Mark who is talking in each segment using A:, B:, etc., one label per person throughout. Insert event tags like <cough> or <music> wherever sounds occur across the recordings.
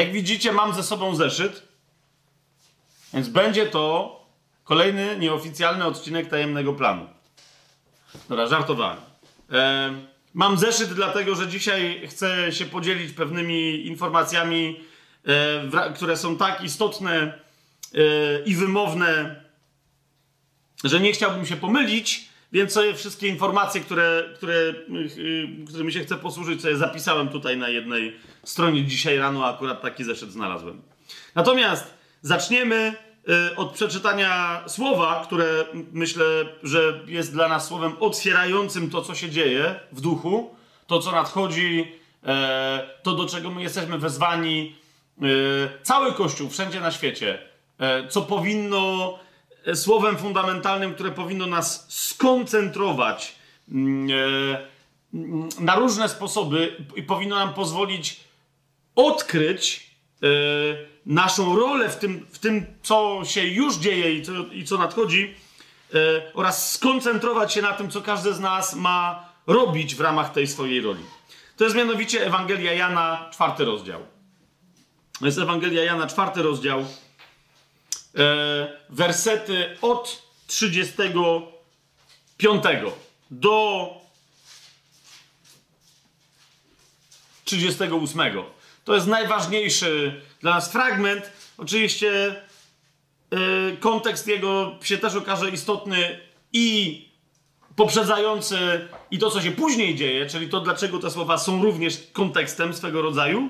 A: Jak widzicie, mam ze sobą zeszyt, więc będzie to kolejny nieoficjalny odcinek tajemnego planu. Dobra, żartowałem. E, mam zeszyt, dlatego że dzisiaj chcę się podzielić pewnymi informacjami, e, które są tak istotne e, i wymowne, że nie chciałbym się pomylić, więc sobie wszystkie informacje, które, które, y, którymi się chcę posłużyć, sobie zapisałem tutaj na jednej stronie dzisiaj rano, akurat taki zeszyt znalazłem. Natomiast zaczniemy y, od przeczytania słowa, które myślę, że jest dla nas słowem otwierającym to, co się dzieje w duchu, to, co nadchodzi, e, to, do czego my jesteśmy wezwani, e, cały Kościół, wszędzie na świecie, e, co powinno słowem fundamentalnym, które powinno nas skoncentrować mm, mm, na różne sposoby i powinno nam pozwolić odkryć naszą rolę w tym, w tym co się już dzieje i co, i co nadchodzi, oraz skoncentrować się na tym, co każdy z nas ma robić w ramach tej swojej roli. To jest mianowicie Ewangelia Jana, czwarty rozdział. To jest Ewangelia Jana, czwarty rozdział. E, wersety od 35 do 38. To jest najważniejszy dla nas fragment. Oczywiście e, kontekst jego się też okaże istotny i poprzedzający i to, co się później dzieje, czyli to, dlaczego te słowa są również kontekstem swego rodzaju.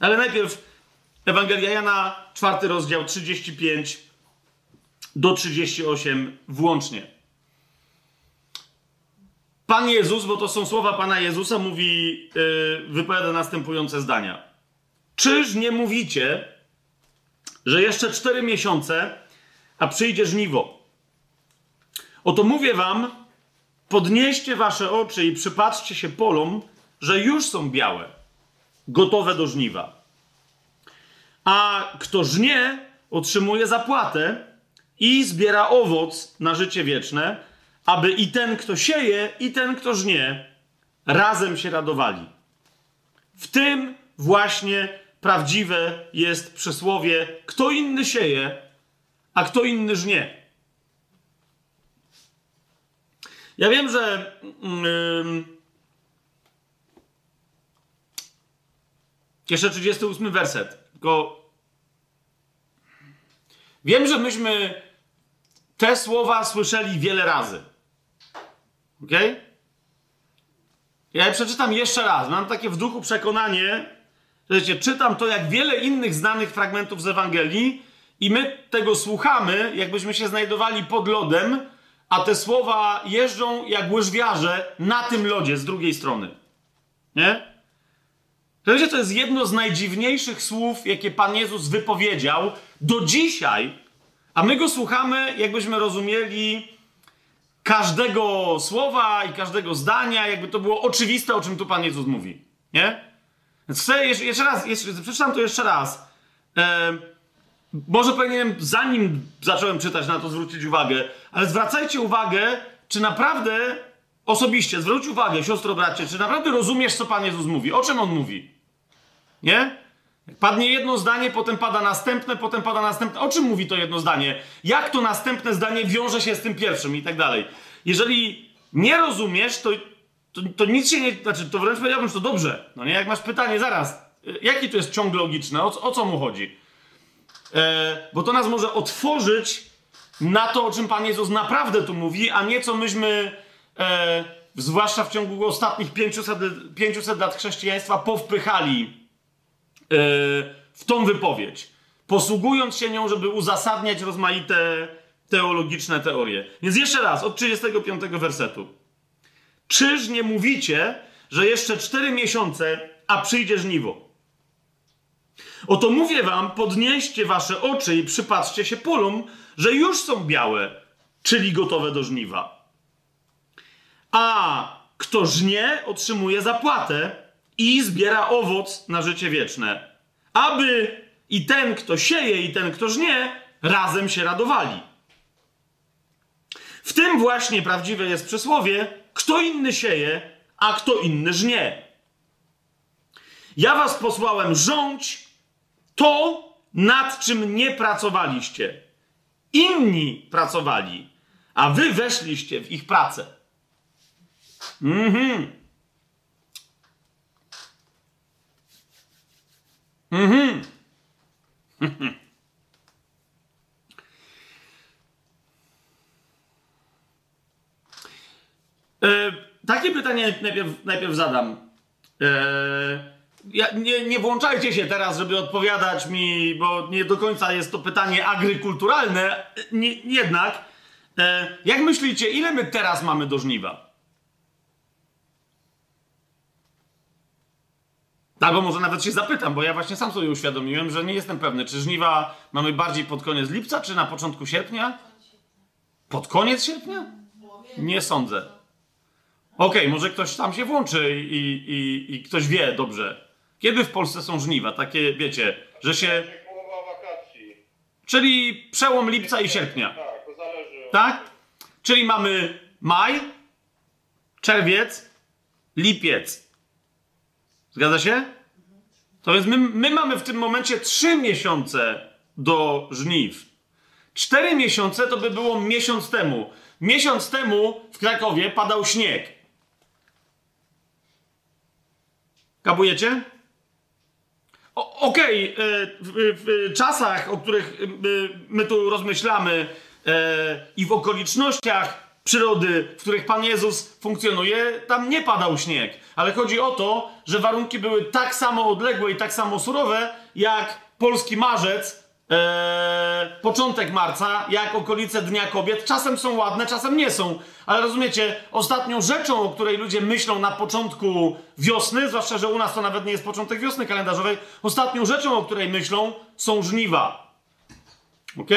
A: Ale najpierw Ewangelia Jana, czwarty rozdział, 35 do 38 włącznie. Pan Jezus, bo to są słowa Pana Jezusa, mówi, yy, wypowiada następujące zdania. Czyż nie mówicie, że jeszcze cztery miesiące, a przyjdzie żniwo? Oto mówię wam, Podnieście wasze oczy i przypatrzcie się polom, że już są białe, gotowe do żniwa. A kto żnie, otrzymuje zapłatę i zbiera owoc na życie wieczne, aby i ten, kto sieje, i ten, kto żnie, razem się radowali. W tym właśnie prawdziwe jest przysłowie: kto inny sieje, a kto inny żnie. Ja wiem, że. Yy, jeszcze 38 werset. Tylko. Wiem, że myśmy te słowa słyszeli wiele razy. Ok? Ja je przeczytam jeszcze raz. Mam takie w duchu przekonanie, wiecie, czytam to jak wiele innych znanych fragmentów z Ewangelii i my tego słuchamy, jakbyśmy się znajdowali pod lodem a te słowa jeżdżą jak łyżwiarze na tym lodzie z drugiej strony. Nie? Wiecie, to jest jedno z najdziwniejszych słów, jakie Pan Jezus wypowiedział do dzisiaj, a my go słuchamy, jakbyśmy rozumieli każdego słowa i każdego zdania, jakby to było oczywiste, o czym tu Pan Jezus mówi. Nie? Chcę jeszcze, jeszcze raz, jeszcze, przeczytam to jeszcze raz. E, może powinienem, zanim zacząłem czytać, na to zwrócić uwagę, ale zwracajcie uwagę, czy naprawdę osobiście, zwróć uwagę, siostro, bracie, czy naprawdę rozumiesz, co Pan Jezus mówi? O czym On mówi? Nie? Padnie jedno zdanie, potem pada następne, potem pada następne. O czym mówi to jedno zdanie? Jak to następne zdanie wiąże się z tym pierwszym i tak dalej? Jeżeli nie rozumiesz, to, to, to nic się nie... Znaczy, to wręcz powiedziałbym, że to dobrze. No nie? Jak masz pytanie, zaraz, jaki to jest ciąg logiczny? O, o co mu chodzi? E, bo to nas może otworzyć na to, o czym Pan Jezus naprawdę tu mówi, a nie co myśmy, e, zwłaszcza w ciągu ostatnich 500, 500 lat chrześcijaństwa, powpychali e, w tą wypowiedź, posługując się nią, żeby uzasadniać rozmaite teologiczne teorie. Więc jeszcze raz, od 35 wersetu. Czyż nie mówicie, że jeszcze 4 miesiące, a przyjdzie żniwo? Oto mówię wam, podnieście wasze oczy i przypatrzcie się polom, że już są białe, czyli gotowe do żniwa. A kto żnie, otrzymuje zapłatę i zbiera owoc na życie wieczne, aby i ten, kto sieje, i ten, kto żnie, razem się radowali. W tym właśnie prawdziwe jest przysłowie: kto inny sieje, a kto inny żnie. Ja was posłałem rządź to, nad czym nie pracowaliście. Inni pracowali, a wy weszliście w ich pracę. Mhm. Mhm. <laughs> takie pytanie najpierw, najpierw zadam. E, ja, nie, nie włączajcie się teraz, żeby odpowiadać mi, bo nie do końca jest to pytanie agrykulturalne. Nie, jednak, e, jak myślicie, ile my teraz mamy do żniwa? Albo może nawet się zapytam, bo ja właśnie sam sobie uświadomiłem, że nie jestem pewny, czy żniwa mamy bardziej pod koniec lipca, czy na początku sierpnia? Pod koniec sierpnia? Nie sądzę. Okej, okay, może ktoś tam się włączy i, i, i ktoś wie dobrze. Kiedy w Polsce są żniwa? Takie, wiecie, że się... Czyli przełom lipca i sierpnia.
B: Tak, to zależy.
A: Tak? Czyli mamy maj, czerwiec, lipiec. Zgadza się? To więc my, my mamy w tym momencie trzy miesiące do żniw. Cztery miesiące to by było miesiąc temu. Miesiąc temu w Krakowie padał śnieg. Kapujecie? Okej, e, w, w czasach, o których e, my tu rozmyślamy e, i w okolicznościach przyrody, w których Pan Jezus funkcjonuje, tam nie padał śnieg. Ale chodzi o to, że warunki były tak samo odległe i tak samo surowe, jak polski marzec, e, początek marca, jak okolice Dnia Kobiet. Czasem są ładne, czasem nie są. Ale rozumiecie, ostatnią rzeczą, o której ludzie myślą na początku wiosny, zwłaszcza, że u nas to nawet nie jest początek wiosny kalendarzowej, ostatnią rzeczą, o której myślą, są żniwa. Ok?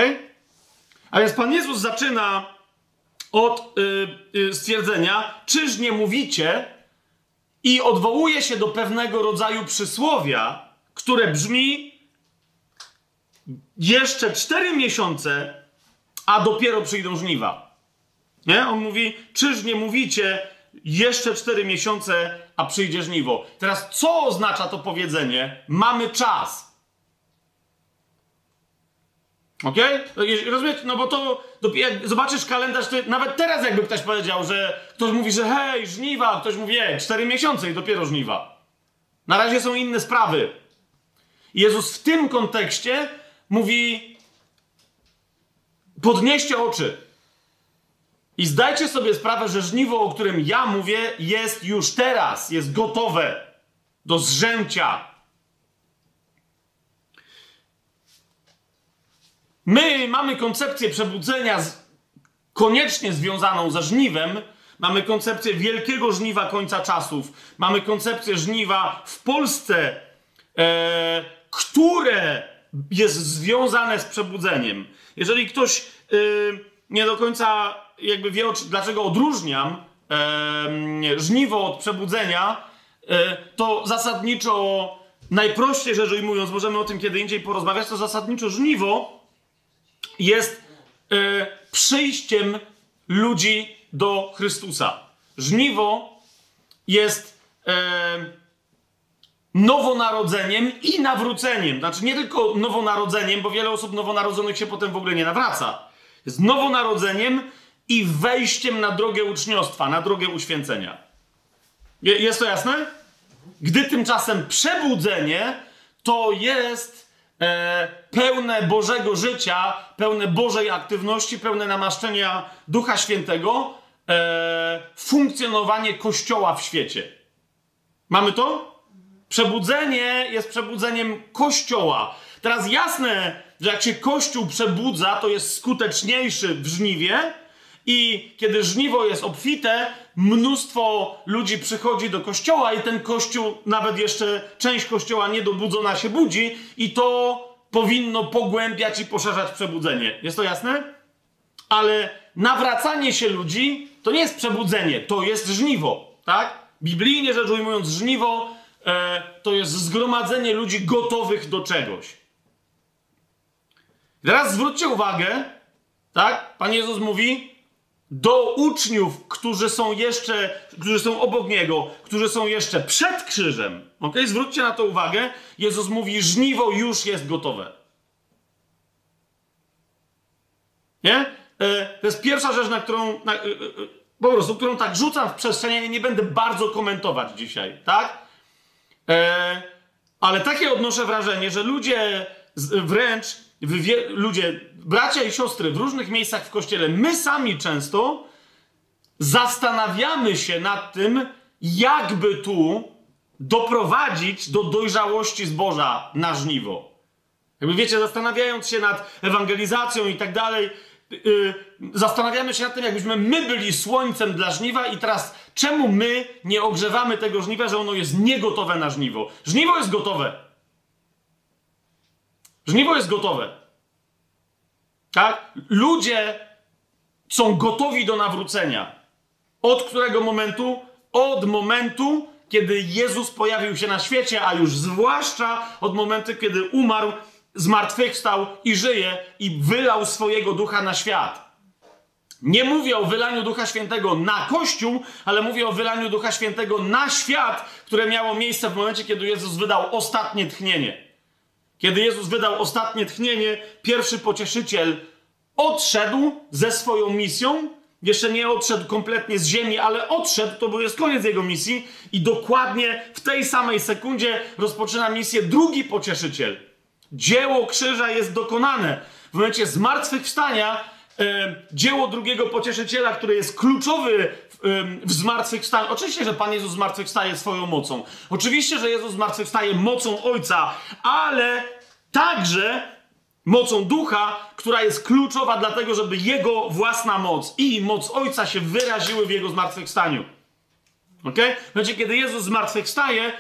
A: A więc Pan Jezus zaczyna od y, y, stwierdzenia, czyż nie mówicie, i odwołuje się do pewnego rodzaju przysłowia, które brzmi jeszcze cztery miesiące, a dopiero przyjdą żniwa. Nie? On mówi, czyż nie mówicie jeszcze cztery miesiące, a przyjdzie żniwo. Teraz co oznacza to powiedzenie? Mamy czas. Okay? Rozumiecie? No bo to, jak zobaczysz kalendarz, to nawet teraz jakby ktoś powiedział, że ktoś mówi, że hej, żniwa, ktoś mówi, ej, cztery miesiące i dopiero żniwa. Na razie są inne sprawy. Jezus w tym kontekście mówi, podnieście oczy i zdajcie sobie sprawę, że żniwo, o którym ja mówię, jest już teraz, jest gotowe do zrzęcia. My mamy koncepcję przebudzenia z, koniecznie związaną ze żniwem. Mamy koncepcję wielkiego żniwa końca czasów. Mamy koncepcję żniwa w Polsce, e, które jest związane z przebudzeniem. Jeżeli ktoś e, nie do końca jakby wie, dlaczego odróżniam żniwo od przebudzenia, e, to zasadniczo, najprościej rzecz ujmując, możemy o tym kiedy indziej porozmawiać, to zasadniczo żniwo jest e, przyjściem ludzi do Chrystusa. Żniwo jest nowonarodzeniem i nawróceniem. Znaczy nie tylko nowonarodzeniem, bo wiele osób nowonarodzonych się potem w ogóle nie nawraca. Jest nowonarodzeniem i wejściem na drogę uczniostwa, na drogę uświęcenia. Je, jest to jasne? Gdy tymczasem przebudzenie to jest e, pełne Bożego życia, pełne Bożej aktywności, pełne namaszczenia Ducha Świętego, e, funkcjonowanie Kościoła w świecie. Mamy to? Przebudzenie jest przebudzeniem Kościoła. Teraz jasne, że jak się Kościół przebudza, to jest skuteczniejszy w żniwie i kiedy żniwo jest obfite, mnóstwo ludzi przychodzi do kościoła i ten kościół, nawet jeszcze część kościoła niedobudzona się budzi i to powinno pogłębiać i poszerzać przebudzenie. Jest to jasne? Ale nawracanie się ludzi to nie jest przebudzenie, to jest żniwo, tak? Biblijnie rzecz ujmując, żniwo e, to jest zgromadzenie ludzi gotowych do czegoś. Teraz zwróćcie uwagę, tak? Pan Jezus mówi, do uczniów, którzy są jeszcze, którzy są obok niego, którzy są jeszcze przed krzyżem. Ok? Zwróćcie na to uwagę. Jezus mówi: żniwo już jest gotowe. Nie? E, to jest pierwsza rzecz, na którą. Na, e, e, po prostu, którą tak rzucam w przestrzeni nie będę bardzo komentować dzisiaj, tak? Ale takie odnoszę wrażenie, że ludzie wręcz, ludzie, bracia i siostry w różnych miejscach w kościele, my sami często zastanawiamy się nad tym, jakby tu doprowadzić do dojrzałości zboża na żniwo. Jakby wiecie, zastanawiając się nad ewangelizacją i tak dalej, yy, zastanawiamy się nad tym, jakbyśmy my byli słońcem dla żniwa i teraz czemu my nie ogrzewamy tego żniwa, że ono jest niegotowe na żniwo? Żniwo jest gotowe. Żniwo jest gotowe. Tak? Ludzie są gotowi do nawrócenia. Od którego momentu? Od momentu, kiedy Jezus pojawił się na świecie, a już zwłaszcza od momentu, kiedy umarł, zmartwychwstał i żyje i wylał swojego ducha na świat. Nie mówię o wylaniu Ducha Świętego na Kościół, ale mówię o wylaniu Ducha Świętego na świat, które miało miejsce w momencie, kiedy Jezus wydał ostatnie tchnienie. Kiedy Jezus wydał ostatnie tchnienie, pierwszy pocieszyciel odszedł ze swoją misją. Jeszcze nie odszedł kompletnie z ziemi, ale odszedł, to był jest koniec jego misji, i dokładnie w tej samej sekundzie rozpoczyna misję drugi pocieszyciel. Dzieło krzyża jest dokonane. W momencie zmartwychwstania e, dzieło drugiego pocieszyciela, który jest kluczowy w, w zmartwychwstaniu. Oczywiście, że Pan Jezus zmartwychwstaje swoją mocą. Oczywiście, że Jezus zmartwychwstaje mocą Ojca, ale także mocą ducha, która jest kluczowa dlatego, żeby jego własna moc i moc Ojca się wyraziły w jego zmartwychwstaniu. Ok? Znaczy, kiedy Jezus zmartwychwstaje,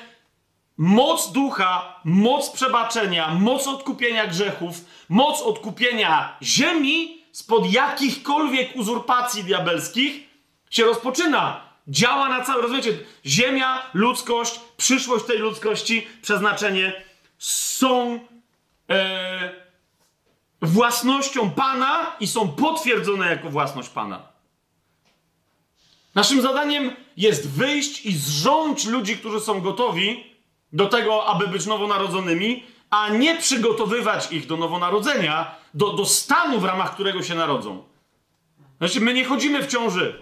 A: moc ducha, moc przebaczenia, moc odkupienia grzechów, moc odkupienia ziemi spod jakichkolwiek uzurpacji diabelskich się rozpoczyna. Działa na cały, rozumiecie? Ziemia, ludzkość, przyszłość tej ludzkości, przeznaczenie są e, własnością Pana i są potwierdzone jako własność Pana. Naszym zadaniem jest wyjść i zrządzić ludzi, którzy są gotowi do tego, aby być nowonarodzonymi, a nie przygotowywać ich do nowonarodzenia, do, do stanu, w ramach którego się narodzą. Znaczy, my nie chodzimy w ciąży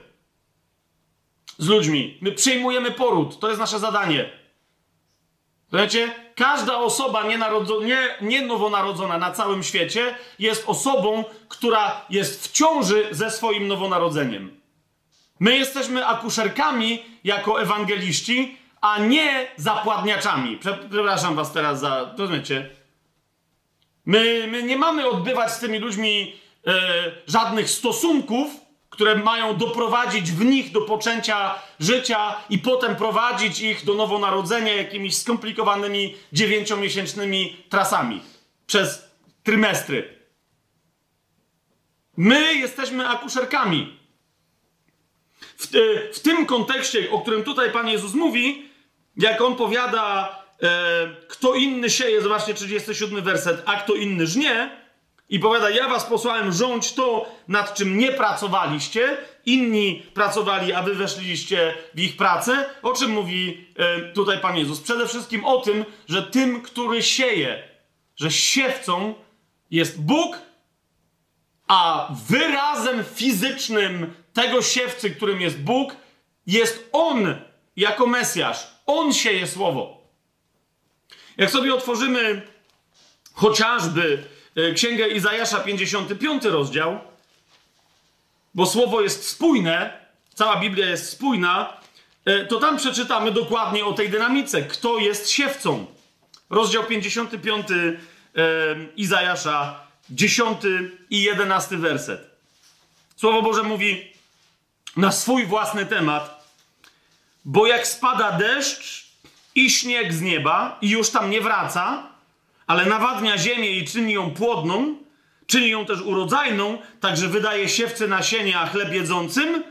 A: z ludźmi. My przyjmujemy poród. To jest nasze zadanie. Wiecie, każda osoba nie, nie nowonarodzona na całym świecie jest osobą, która jest w ciąży ze swoim nowonarodzeniem. My jesteśmy akuszerkami jako ewangeliści, a nie zapładniaczami. Przepraszam was teraz za... Rozumiecie? My, my nie mamy odbywać z tymi ludźmi e, żadnych stosunków, które mają doprowadzić w nich do poczęcia życia i potem prowadzić ich do nowonarodzenia jakimiś skomplikowanymi dziewięciomiesięcznymi trasami przez trymestry. My jesteśmy akuszerkami. W, w tym kontekście, o którym tutaj Pan Jezus mówi, jak on powiada, e, kto inny sieje, zobaczcie 37 werset, a kto inny żnie, i powiada, ja was posłałem rządź to, nad czym nie pracowaliście, inni pracowali, a wy weszliście w ich pracę. O czym mówi e, tutaj Pan Jezus? Przede wszystkim o tym, że tym, który sieje, że siewcą jest Bóg, a wyrazem fizycznym tego siewcy, którym jest Bóg, jest On jako Mesjasz. On sieje słowo. Jak sobie otworzymy chociażby E, Księgę Izajasza, 55 rozdział, bo słowo jest spójne, cała Biblia jest spójna, e, to tam przeczytamy dokładnie o tej dynamice. Kto jest siewcą? Rozdział 55 e, Izajasza, 10 i 11 werset. Słowo Boże mówi na swój własny temat, bo jak spada deszcz i śnieg z nieba i już tam nie wraca, ale nawadnia ziemię i czyni ją płodną, czyni ją też urodzajną, także wydaje siewce nasienie, a chleb jedzącym,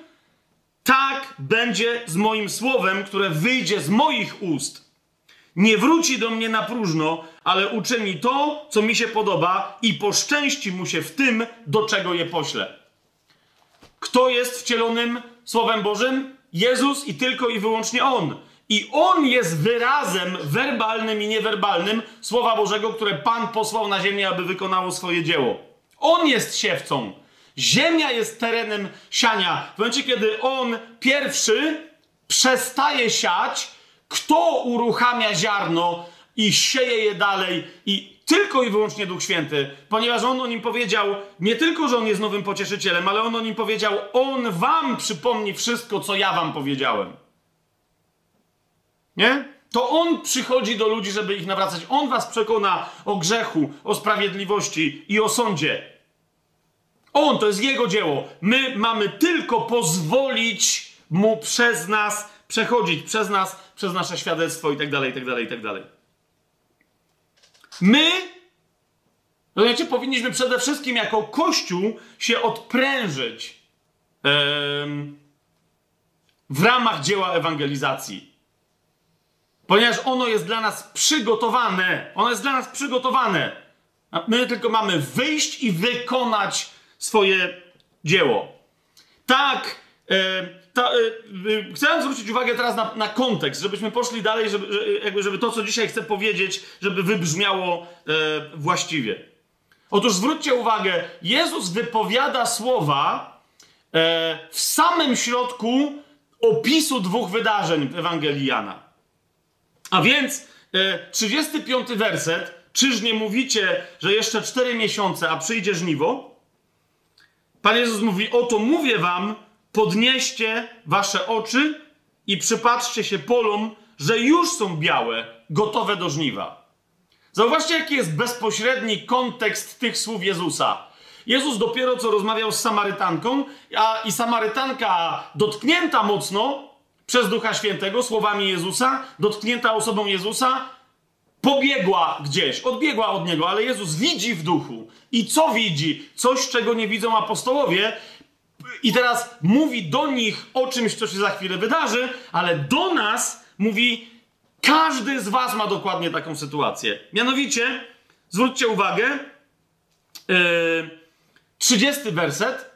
A: tak będzie z moim słowem, które wyjdzie z moich ust. Nie wróci do mnie na próżno, ale uczyni to, co mi się podoba i poszczęści mu się w tym, do czego je poślę. Kto jest wcielonym Słowem Bożym? Jezus i tylko i wyłącznie On. I On jest wyrazem werbalnym i niewerbalnym Słowa Bożego, które Pan posłał na ziemię, aby wykonało swoje dzieło. On jest siewcą. Ziemia jest terenem siania. W momencie, kiedy On pierwszy przestaje siać, kto uruchamia ziarno i sieje je dalej i tylko i wyłącznie Duch Święty, ponieważ On o nim powiedział, nie tylko, że On jest nowym pocieszycielem, ale On o nim powiedział, On wam przypomni wszystko, co ja wam powiedziałem. Nie? To On przychodzi do ludzi, żeby ich nawracać. On was przekona o grzechu, o sprawiedliwości i o sądzie. On, to jest Jego dzieło. My mamy tylko pozwolić Mu przez nas przechodzić, przez nas, przez nasze świadectwo i tak dalej, i tak dalej, i tak dalej. My, rozumiecie, powinniśmy przede wszystkim jako Kościół się odprężyć w ramach dzieła ewangelizacji. Ponieważ ono jest dla nas przygotowane. Ono jest dla nas przygotowane. My tylko mamy wyjść i wykonać swoje dzieło. Tak, ta, e, e, chcę zwrócić uwagę teraz na, na kontekst, żebyśmy poszli dalej, żeby, że- jakby, żeby to, co dzisiaj chcę powiedzieć, żeby wybrzmiało właściwie. Otóż zwróćcie uwagę, Jezus wypowiada słowa e, w samym środku opisu dwóch wydarzeń w Ewangelii Jana. A więc e, 35 werset. Czyż nie mówicie, że jeszcze 4 miesiące, a przyjdzie żniwo? Pan Jezus mówi: Oto mówię wam, podnieście wasze oczy i przypatrzcie się polom, że już są białe, gotowe do żniwa. Zauważcie, jaki jest bezpośredni kontekst tych słów Jezusa. Jezus dopiero co rozmawiał z Samarytanką, a i Samarytanka dotknięta mocno przez Ducha Świętego słowami Jezusa, dotknięta osobą Jezusa, pobiegła gdzieś, odbiegła od niego, ale Jezus widzi w duchu. I co widzi? Coś, czego nie widzą apostołowie. I teraz mówi do nich o czymś, co się za chwilę wydarzy, ale do nas mówi: każdy z was ma dokładnie taką sytuację. Mianowicie, zwróćcie uwagę, yy, 30 werset,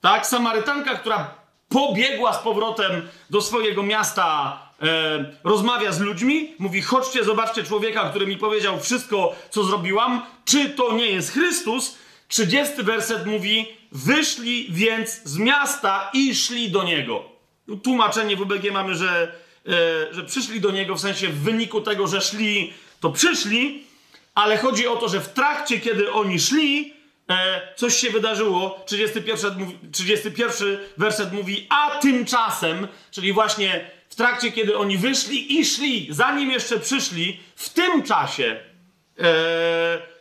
A: tak? Samarytanka, która pobiegła z powrotem do swojego miasta, e, rozmawia z ludźmi, mówi: Chodźcie, zobaczcie człowieka, który mi powiedział wszystko, co zrobiłam. Czy to nie jest Chrystus? 30 werset mówi: Wyszli więc z miasta i szli do niego. Tłumaczenie w UBG mamy, że, e, że przyszli do niego w sensie w wyniku tego, że szli, to przyszli, ale chodzi o to, że w trakcie, kiedy oni szli, e, coś się wydarzyło. 31, mówi- 31 werset mówi, a tymczasem, czyli właśnie w trakcie, kiedy oni wyszli i szli, zanim jeszcze przyszli, w tym czasie e,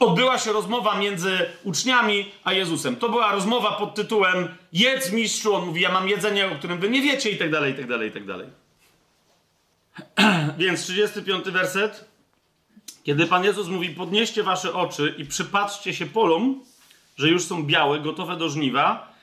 A: odbyła się rozmowa między uczniami a Jezusem. To była rozmowa pod tytułem Jedz mistrzu, on mówi, ja mam jedzenie, o którym wy nie wiecie i tak dalej, i tak dalej, i tak dalej. <clears throat> Więc 35 werset. Kiedy Pan Jezus mówi, podnieście wasze oczy i przypatrzcie się polom, że już są białe, gotowe do żniwa,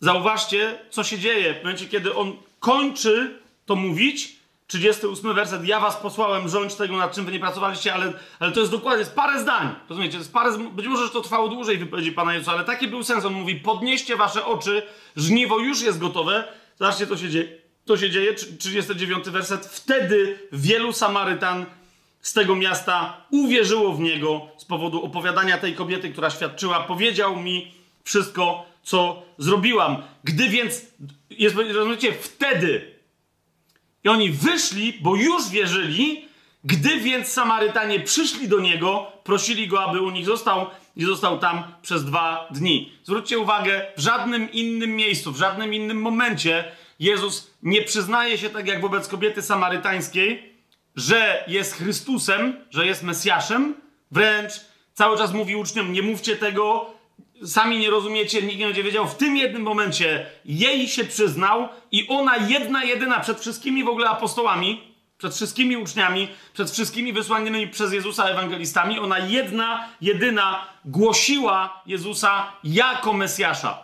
A: zauważcie, co się dzieje. W momencie, kiedy On kończy to mówić, 38 werset, ja was posłałem rządź tego, nad czym wy nie pracowaliście, ale, ale to jest dokładnie, jest parę zdań, rozumiecie, jest parę, być może, że to trwało dłużej wypowiedzi Pana Jezusa, ale taki był sens, On mówi, podnieście wasze oczy, żniwo już jest gotowe, zobaczcie, to się dzieje, to się dzieje, Trzy- 39 werset, wtedy wielu Samarytan z tego miasta uwierzyło w niego z powodu opowiadania tej kobiety, która świadczyła, powiedział mi wszystko, co zrobiłam. Gdy więc, jest, rozumiecie, wtedy i oni wyszli, bo już wierzyli, gdy więc Samarytanie przyszli do niego, prosili go, aby u nich został i został tam przez dwa dni. Zwróćcie uwagę, w żadnym innym miejscu, w żadnym innym momencie Jezus nie przyznaje się tak jak wobec kobiety samarytańskiej, że jest Chrystusem, że jest Mesjaszem, wręcz cały czas mówi uczniom, nie mówcie tego, sami nie rozumiecie, nikt nie będzie wiedział. W tym jednym momencie jej się przyznał i ona jedna, jedyna przed wszystkimi w ogóle apostołami, przed wszystkimi uczniami, przed wszystkimi wysłanymi przez Jezusa ewangelistami, ona jedna, jedyna głosiła Jezusa jako Mesjasza.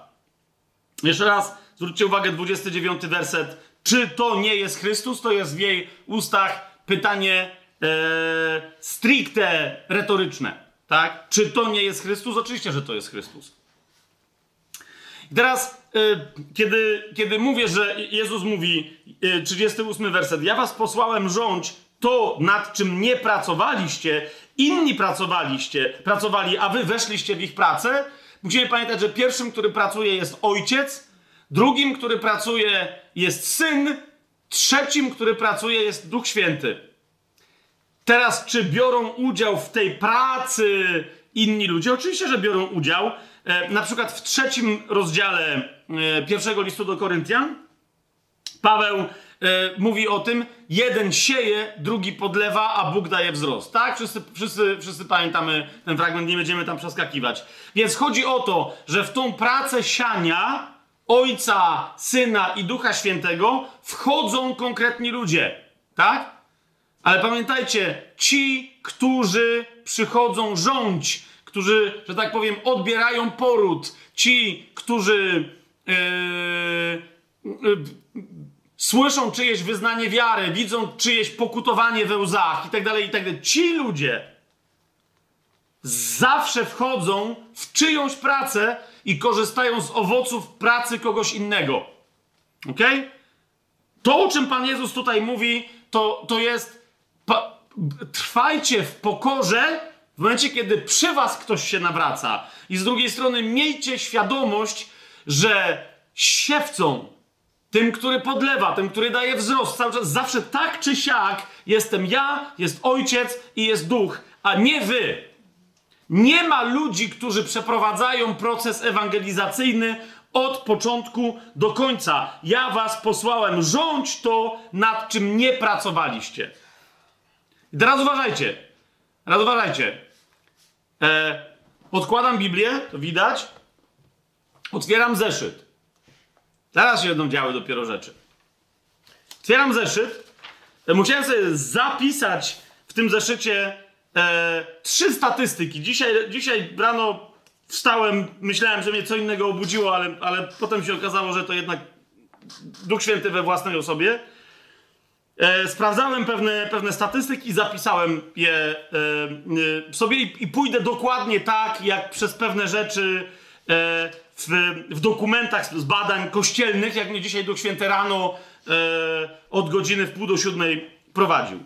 A: Jeszcze raz zwróćcie uwagę, 29 werset. Czy to nie jest Chrystus? To jest w jej ustach pytanie e, stricte retoryczne. Tak? Czy to nie jest Chrystus? Oczywiście, że to jest Chrystus. I teraz kiedy, kiedy mówię, że Jezus mówi, y, 38 werset, ja was posłałem rządź to, nad czym nie pracowaliście, inni pracowaliście, pracowali, a wy weszliście w ich pracę, musimy pamiętać, że pierwszym, który pracuje jest ojciec, drugim, który pracuje jest syn, trzecim, który pracuje jest Duch Święty. Teraz, czy biorą udział w tej pracy inni ludzie? Oczywiście, że biorą udział. E, na przykład w trzecim rozdziale e, pierwszego listu do Koryntian Paweł e, mówi o tym, jeden sieje, drugi podlewa, a Bóg daje wzrost. Tak? Wszyscy, wszyscy, wszyscy pamiętamy ten fragment, nie będziemy tam przeskakiwać. Więc chodzi o to, że w tą pracę siania Ojca, Syna i Ducha Świętego wchodzą konkretni ludzie. Tak? Ale pamiętajcie, ci, którzy przychodzą rządź, którzy, że tak powiem, odbierają poród, ci, którzy yy, yy, słyszą czyjeś wyznanie wiary, widzą czyjeś pokutowanie we łzach i tak dalej, i tak dalej. Ci ludzie zawsze wchodzą w czyjąś pracę i korzystają z owoców pracy kogoś innego. Ok? To, o czym Pan Jezus tutaj mówi, to, to jest trwajcie w pokorze w momencie, kiedy przy was ktoś się nawraca. I z drugiej strony miejcie świadomość, że siewcą, tym, który podlewa, tym, który daje wzrost, cały czas, zawsze tak czy siak jestem ja, jest ojciec i jest duch, a nie wy. Nie ma ludzi, którzy przeprowadzają proces ewangelizacyjny od początku do końca. Ja was posłałem, rządź to, nad czym nie pracowaliście. I teraz uważajcie. Teraz uważajcie. E, odkładam Biblię, to widać. Otwieram zeszyt. Teraz się będą działy dopiero rzeczy. Otwieram zeszyt. E, musiałem sobie zapisać w tym zeszycie e, trzy statystyki. Dzisiaj, dzisiaj rano wstałem, myślałem, że mnie co innego obudziło, ale, ale potem się okazało, że to jednak Duch Święty we własnej osobie. E, sprawdzałem pewne, pewne statystyki, zapisałem je e, e, sobie i, i, pójdę dokładnie tak, jak przez pewne rzeczy e, w, w, dokumentach z badań kościelnych, jak mnie dzisiaj Duch Święty rano e, od godziny w pół do siódmej prowadził.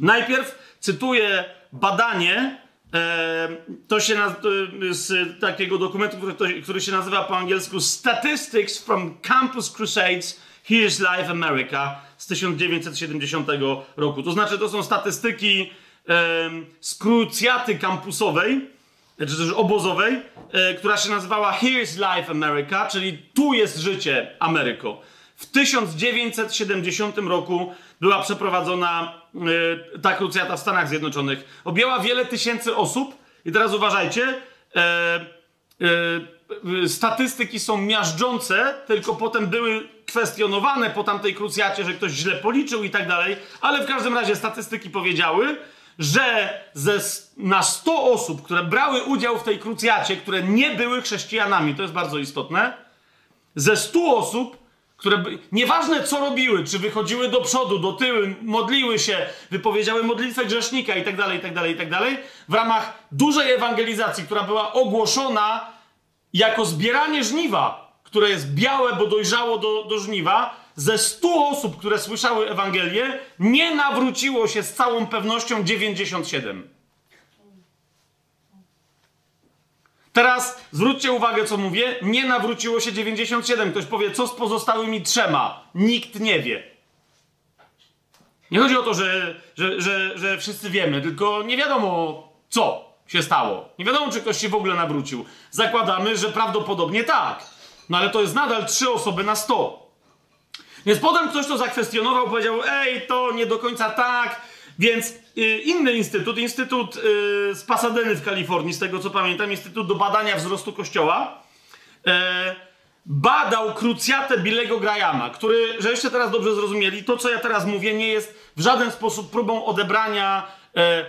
A: Najpierw cytuję badanie, e, to się z takiego dokumentu, który, który się nazywa po angielsku Statistics from Campus Crusades Here's Life America z 1970 roku. To znaczy, to są statystyki z krucjaty kampusowej, czy też obozowej, e, która się nazywała Here's Life America, czyli tu jest życie Ameryko. W 1970 roku była przeprowadzona e, ta krucjata w Stanach Zjednoczonych. Objęła wiele tysięcy osób i teraz uważajcie, e, statystyki są miażdżące, tylko potem były kwestionowane po tamtej krucjacie, że ktoś źle policzył i tak dalej, ale w każdym razie statystyki powiedziały, że ze, na 100 osób, które brały udział w tej krucjacie, które nie były chrześcijanami, to jest bardzo istotne, ze 100 osób, które nieważne co robiły, czy wychodziły do przodu, do tyłu, modliły się, wypowiedziały modlitwę grzesznika i tak dalej, i tak dalej, i tak dalej, w ramach dużej ewangelizacji, która była ogłoszona jako zbieranie żniwa, które jest białe, bo dojrzało do, do żniwa, ze 100 osób, które słyszały Ewangelię, nie nawróciło się z całą pewnością 97. Teraz zwróćcie uwagę, co mówię. Nie nawróciło się 97. Ktoś powie, co z pozostałymi trzema? Nikt nie wie. Nie chodzi o to, że, że, że, że wszyscy wiemy, tylko nie wiadomo, co się stało. Nie wiadomo, czy ktoś się w ogóle nawrócił. Zakładamy, że prawdopodobnie tak. No ale to jest nadal trzy osoby na sto. Więc potem ktoś to zakwestionował, powiedział, ej, to nie do końca tak. Więc y, inny instytut, instytut y, z Pasadeny w Kalifornii, z tego co pamiętam, Instytut do Badania Wzrostu Kościoła, y, badał krucjatę Billego Grahama, który, że jeszcze teraz dobrze zrozumieli, to co ja teraz mówię nie jest w żaden sposób próbą odebrania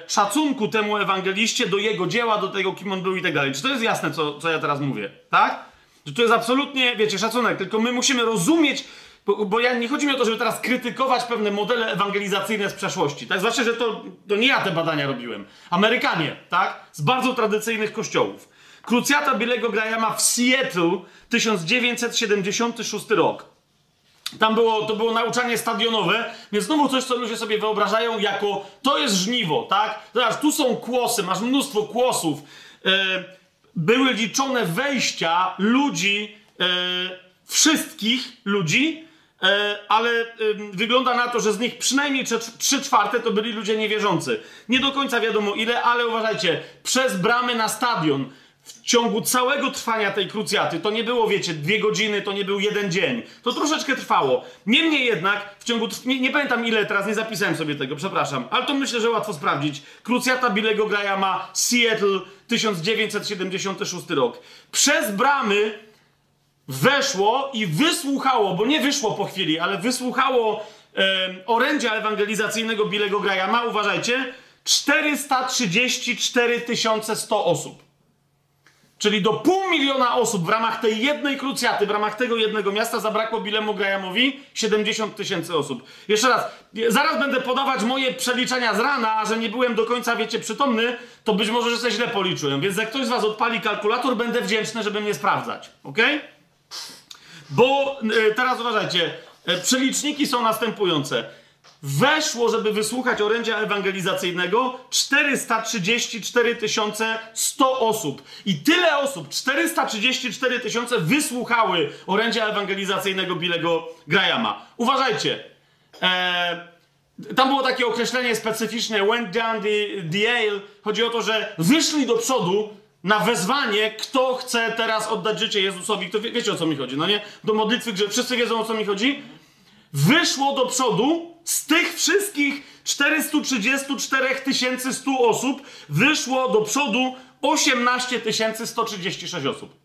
A: szacunku temu ewangeliście, do jego dzieła, do tego, kim on był i tak dalej. Czy to jest jasne, co, co ja teraz mówię? Tak? Że to jest absolutnie, wiecie, szacunek, tylko my musimy rozumieć, bo, bo ja, nie chodzi mi o to, żeby teraz krytykować pewne modele ewangelizacyjne z przeszłości, tak? Zwłaszcza, że to, to nie ja te badania robiłem. Amerykanie, tak? Z bardzo tradycyjnych kościołów. Krucjata Billego Grahama w Seattle, 1976 rok. Tam było, to było nauczanie stadionowe, więc znowu coś, co ludzie sobie wyobrażają jako to jest żniwo, tak? Zobacz, tu są kłosy, masz mnóstwo kłosów. E, były liczone wejścia ludzi, e, wszystkich ludzi, e, ale wygląda na to, że z nich przynajmniej trzy czwarte to byli ludzie niewierzący. Nie do końca wiadomo ile, ale uważajcie, przez bramy na stadion w ciągu całego trwania tej krucjaty, to nie było, wiecie, dwie godziny, to nie był jeden dzień. To troszeczkę trwało. Niemniej jednak, w ciągu, nie, nie, pamiętam ile teraz, nie zapisałem sobie tego, przepraszam, ale to myślę, że łatwo sprawdzić. Krucjata Billego Grahama, Seattle, 1976 rok. Przez bramy weszło i wysłuchało, bo nie wyszło po chwili, ale wysłuchało e, orędzia ewangelizacyjnego Billego Grahama, uważajcie, 434 100 osób. Czyli do pół miliona osób w ramach tej jednej krucjaty, w ramach tego jednego miasta zabrakło Bilemu Grahamowi 70 tysięcy osób. Jeszcze raz, zaraz będę podawać moje przeliczenia z rana, a że nie byłem do końca, wiecie, przytomny, to być może, że coś źle policzyłem. Więc jak ktoś z was odpali kalkulator, będę wdzięczny, żeby mnie sprawdzać. Ok? Bo y, teraz uważajcie, y, przeliczniki są następujące weszło, żeby wysłuchać orędzia ewangelizacyjnego 434 100 osób. I tyle osób, 434 tysiące wysłuchały orędzia ewangelizacyjnego Billego Grahama. Uważajcie. E, tam było takie określenie specyficzne went down the, the. Chodzi o to, że wyszli do przodu na wezwanie, kto chce teraz oddać życie Jezusowi. Kto wie, wiecie o co mi chodzi, no nie? Do modlitwy, że wszyscy wiedzą o co mi chodzi. Wyszło do przodu z tych wszystkich 434 100 osób wyszło do przodu 18 136 osób.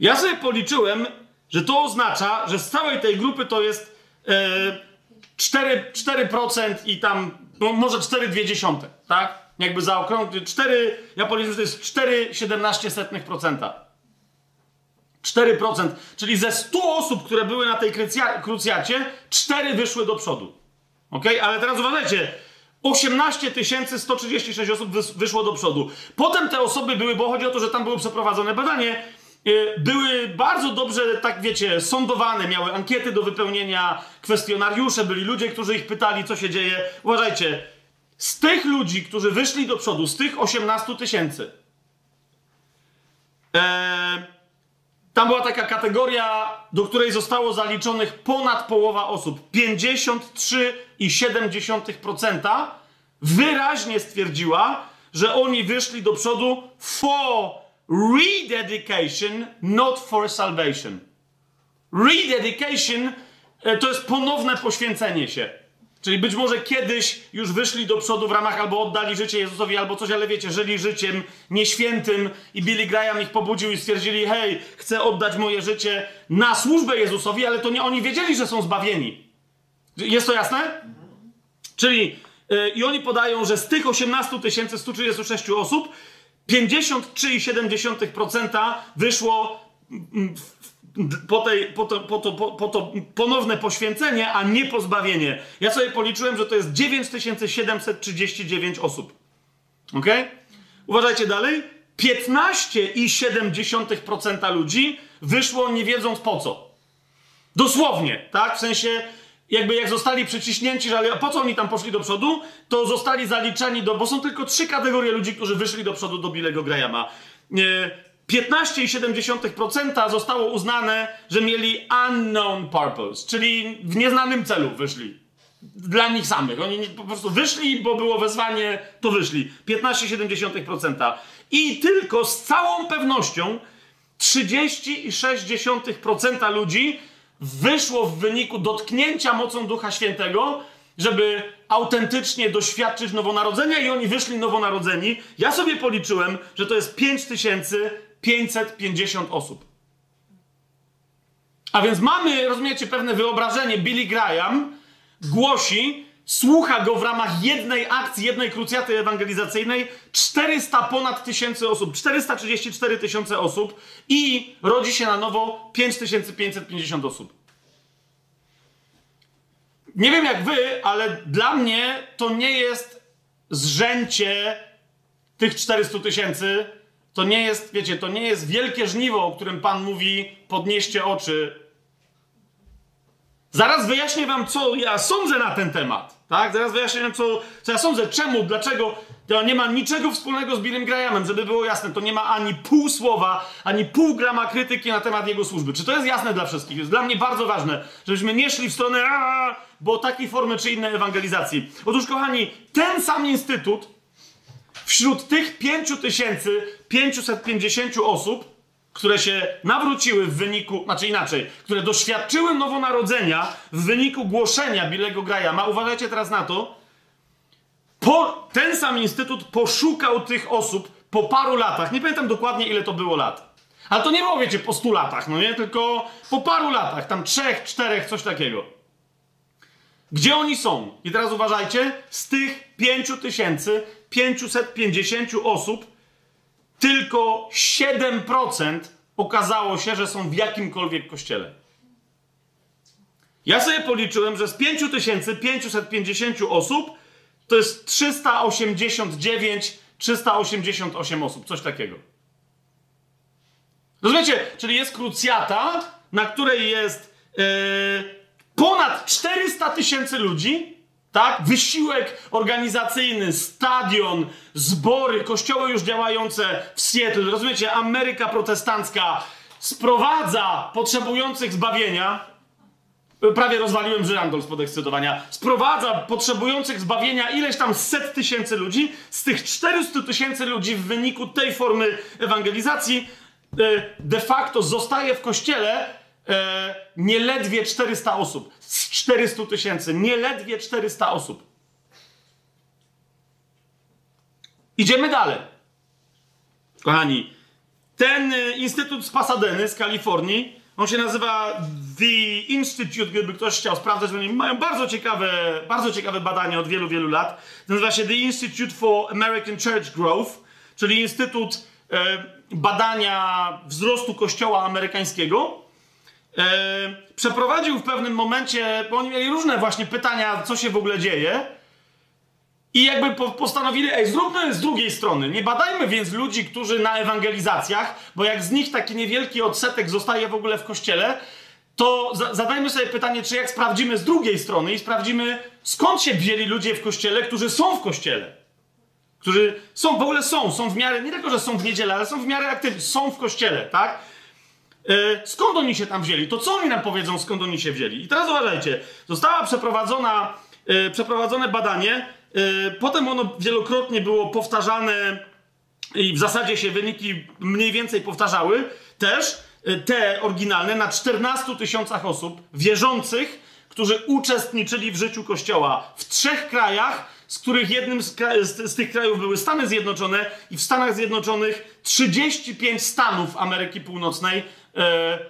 A: Ja sobie policzyłem, że to oznacza, że z całej tej grupy to jest e, 4, 4% i tam, no może 4,2, tak? Jakby zaokrąglić 4, ja policzyłem, że to jest 4,17%. 4%, czyli ze 100 osób, które były na tej krucjacie, 4 wyszły do przodu. Ok? Ale teraz uważajcie, 18 136 osób wyszło do przodu. Potem te osoby były, bo chodzi o to, że tam było przeprowadzone badanie, y, były bardzo dobrze, tak wiecie, sądowane, miały ankiety do wypełnienia, kwestionariusze, byli ludzie, którzy ich pytali, co się dzieje. Uważajcie, z tych ludzi, którzy wyszli do przodu, z tych 18 tysięcy, e, tam była taka kategoria, do której zostało zaliczonych ponad połowa osób. 53,7% wyraźnie stwierdziła, że oni wyszli do przodu for rededication, not for salvation. Rededication e, to jest ponowne poświęcenie się. Czyli być może kiedyś już wyszli do przodu w ramach albo oddali życie Jezusowi, albo coś, ale wiecie, żyli życiem nieświętym i Billy Graham ich pobudził i stwierdzili, hej, chcę oddać moje życie na służbę Jezusowi, ale to nie oni wiedzieli, że są zbawieni. Jest to jasne? Czyli yy, i oni podają, że z tych 18 136 osób 53,7% wyszło w po, tej, po, to, po, to, po, po to ponowne poświęcenie, a nie pozbawienie. Ja sobie policzyłem, że to jest 9739 osób. Ok? Uważajcie dalej. 15,7% ludzi wyszło nie wiedząc po co. Dosłownie, tak? W sensie, jakby jak zostali przyciśnięci, że ale po co oni tam poszli do przodu, to zostali zaliczani do, bo są tylko trzy kategorie ludzi, którzy wyszli do przodu do Bilego Grahama. 15,7% zostało uznane, że mieli unknown purpose, czyli w nieznanym celu wyszli. Dla nich samych. Oni po prostu wyszli, bo było wezwanie, to wyszli. 15,7%. I tylko z całą pewnością 30,6% ludzi wyszło w wyniku dotknięcia mocą Ducha Świętego, żeby autentycznie doświadczyć nowonarodzenia i oni wyszli nowonarodzeni. Ja sobie policzyłem, że to jest 5000 550 osób. A więc mamy, rozumiecie, pewne wyobrażenie. Billy Graham głosi, słucha go w ramach jednej akcji, jednej krucjaty ewangelizacyjnej 400 ponad tysięcy osób, 434 tysiące osób i rodzi się na nowo 5550 osób. Nie wiem jak wy, ale dla mnie to nie jest zrzęcie tych 400 tysięcy To nie jest, wiecie, to nie jest wielkie żniwo, o którym Pan mówi, podnieście oczy. Zaraz wyjaśnię wam, co ja sądzę na ten temat. Tak? Zaraz wyjaśnię wam, co, co ja sądzę, czemu, dlaczego. To nie ma niczego wspólnego z Billem Grahamem, żeby było jasne. To nie ma ani pół słowa, ani pół grama krytyki na temat jego służby. Czy to jest jasne dla wszystkich? Jest dla mnie bardzo ważne, żebyśmy nie szli w stronę, "Aaa", bo takiej formy czy innej ewangelizacji. Otóż, kochani, ten sam instytut wśród tych 5550 osób, które się nawróciły w wyniku, znaczy inaczej, które doświadczyły nowonarodzenia w wyniku głoszenia Billego Grahama, uważajcie teraz na to, po, ten sam instytut poszukał tych osób po paru latach. Nie pamiętam dokładnie, ile to było lat. Ale to nie było, wiecie, po stu latach, no nie? Tylko po paru latach, tam trzech, czterech, coś takiego. Gdzie oni są? I teraz uważajcie, z tych 5550 osób tylko 7% okazało się, że są w jakimkolwiek kościele. Ja sobie policzyłem, że z 5550 osób to jest 389, 388 osób, coś takiego. Rozumiecie? Czyli jest krucjata, na której jest yy, ponad 400 tysięcy ludzi, tak? Wysiłek organizacyjny, stadion, zbory, kościoły już działające w Seattle. Rozumiecie? Ameryka protestancka sprowadza potrzebujących zbawienia. Prawie rozwaliłem żyrandol z podekscytowania. Sprowadza potrzebujących zbawienia ileś tam set tysięcy ludzi. Z tych 400 tysięcy ludzi w wyniku tej formy ewangelizacji e, de facto zostaje w kościele e, nieledwie 400 osób. Z 400 tysięcy, nieledwie 400 osób. Idziemy dalej. Kochani, ten e, instytut z Pasadeny, z Kalifornii, on się nazywa The Institute, gdyby ktoś chciał sprawdzać, oni mają bardzo ciekawe, bardzo ciekawe badania od wielu, wielu lat. Nazywa się The Institute for American Church Growth, czyli Instytut e, Badania Wzrostu Kościoła Amerykańskiego. Przeprowadził w pewnym momencie, bo oni mieli różne właśnie pytania, co się w ogóle dzieje. I jakby po, postanowili, ej, zróbmy z drugiej strony. Nie badajmy więc ludzi, którzy na ewangelizacjach, bo jak z nich taki niewielki odsetek zostaje w ogóle w kościele, to za, zadajmy sobie pytanie, czy jak sprawdzimy z drugiej strony i sprawdzimy, skąd się wzięli ludzie w kościele, którzy są w kościele. Którzy są, w ogóle są, są w miarę, nie tylko, że są w niedzielę, ale są w miarę aktywni, są w kościele, tak? Yy, skąd oni się tam wzięli? To co oni nam powiedzą, skąd oni się wzięli? I teraz uważajcie, została przeprowadzona, yy, przeprowadzone badanie, Yy, potem ono wielokrotnie było powtarzane i w zasadzie się wyniki mniej więcej powtarzały. Też te oryginalne na 14 tysiącach osób wierzących, którzy uczestniczyli w życiu Kościoła w trzech krajach, z których jednym z, z, z, tych krajów były Stany Zjednoczone i w Stanach Zjednoczonych 35 stanów Ameryki Północnej e,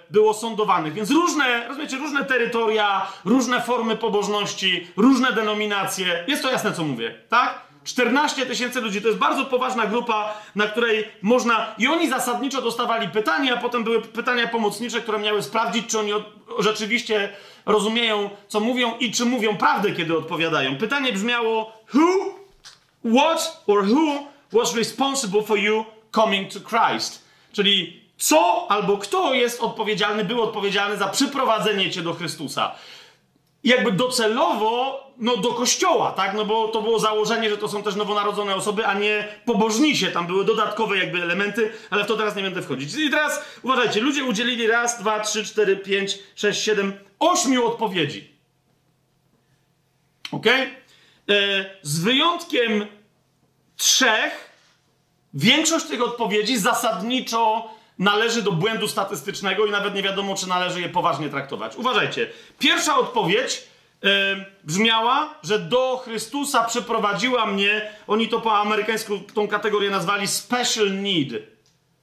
A: było sądowanych. Więc różne, rozumiecie, różne terytoria, różne formy pobożności, różne denominacje. Jest to jasne, co mówię, tak? 14 tysięcy ludzi to jest bardzo poważna grupa, na której można. I oni zasadniczo dostawali pytania, a potem były pytania pomocnicze, które miały sprawdzić, czy oni rzeczywiście rozumieją, co mówią i czy mówią prawdę, kiedy odpowiadają. Pytanie brzmiało: Who, what or who was responsible for you coming to Christ? Czyli co albo kto jest odpowiedzialny, był odpowiedzialny za przyprowadzenie cię do Chrystusa. Jakby docelowo, no do kościoła, tak? No bo to było założenie, że to są też nowonarodzone osoby, a nie pobożnisie. Tam były dodatkowe jakby elementy, ale w to teraz nie będę wchodzić. I teraz uważajcie, ludzie udzielili raz, dwa, trzy, cztery, pięć, sześć, siedem, ośmiu odpowiedzi. Ok? E, z wyjątkiem trzech, większość tych odpowiedzi zasadniczo należy do błędu statystycznego i nawet nie wiadomo, czy należy je poważnie traktować. Uważajcie. Pierwsza odpowiedź yy, brzmiała, że do Chrystusa przyprowadziła mnie, oni to po amerykańsku tą kategorię nazwali special need,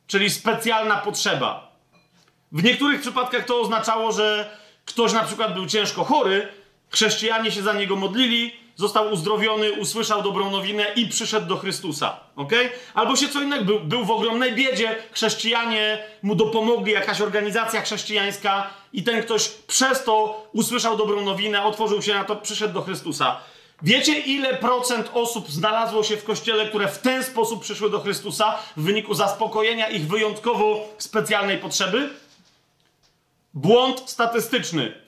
A: czyli specjalna potrzeba. W niektórych przypadkach to oznaczało, że ktoś na przykład był ciężko chory, chrześcijanie się za niego modlili, został uzdrowiony, usłyszał dobrą nowinę i przyszedł do Chrystusa. ok? Albo się co innego, był, był w ogromnej biedzie, chrześcijanie mu dopomogli, jakaś organizacja chrześcijańska i ten ktoś przez to usłyszał dobrą nowinę, otworzył się na to, przyszedł do Chrystusa. Wiecie, ile procent osób znalazło się w kościele, które w ten sposób przyszły do Chrystusa w wyniku zaspokojenia ich wyjątkowo specjalnej potrzeby? Błąd statystyczny.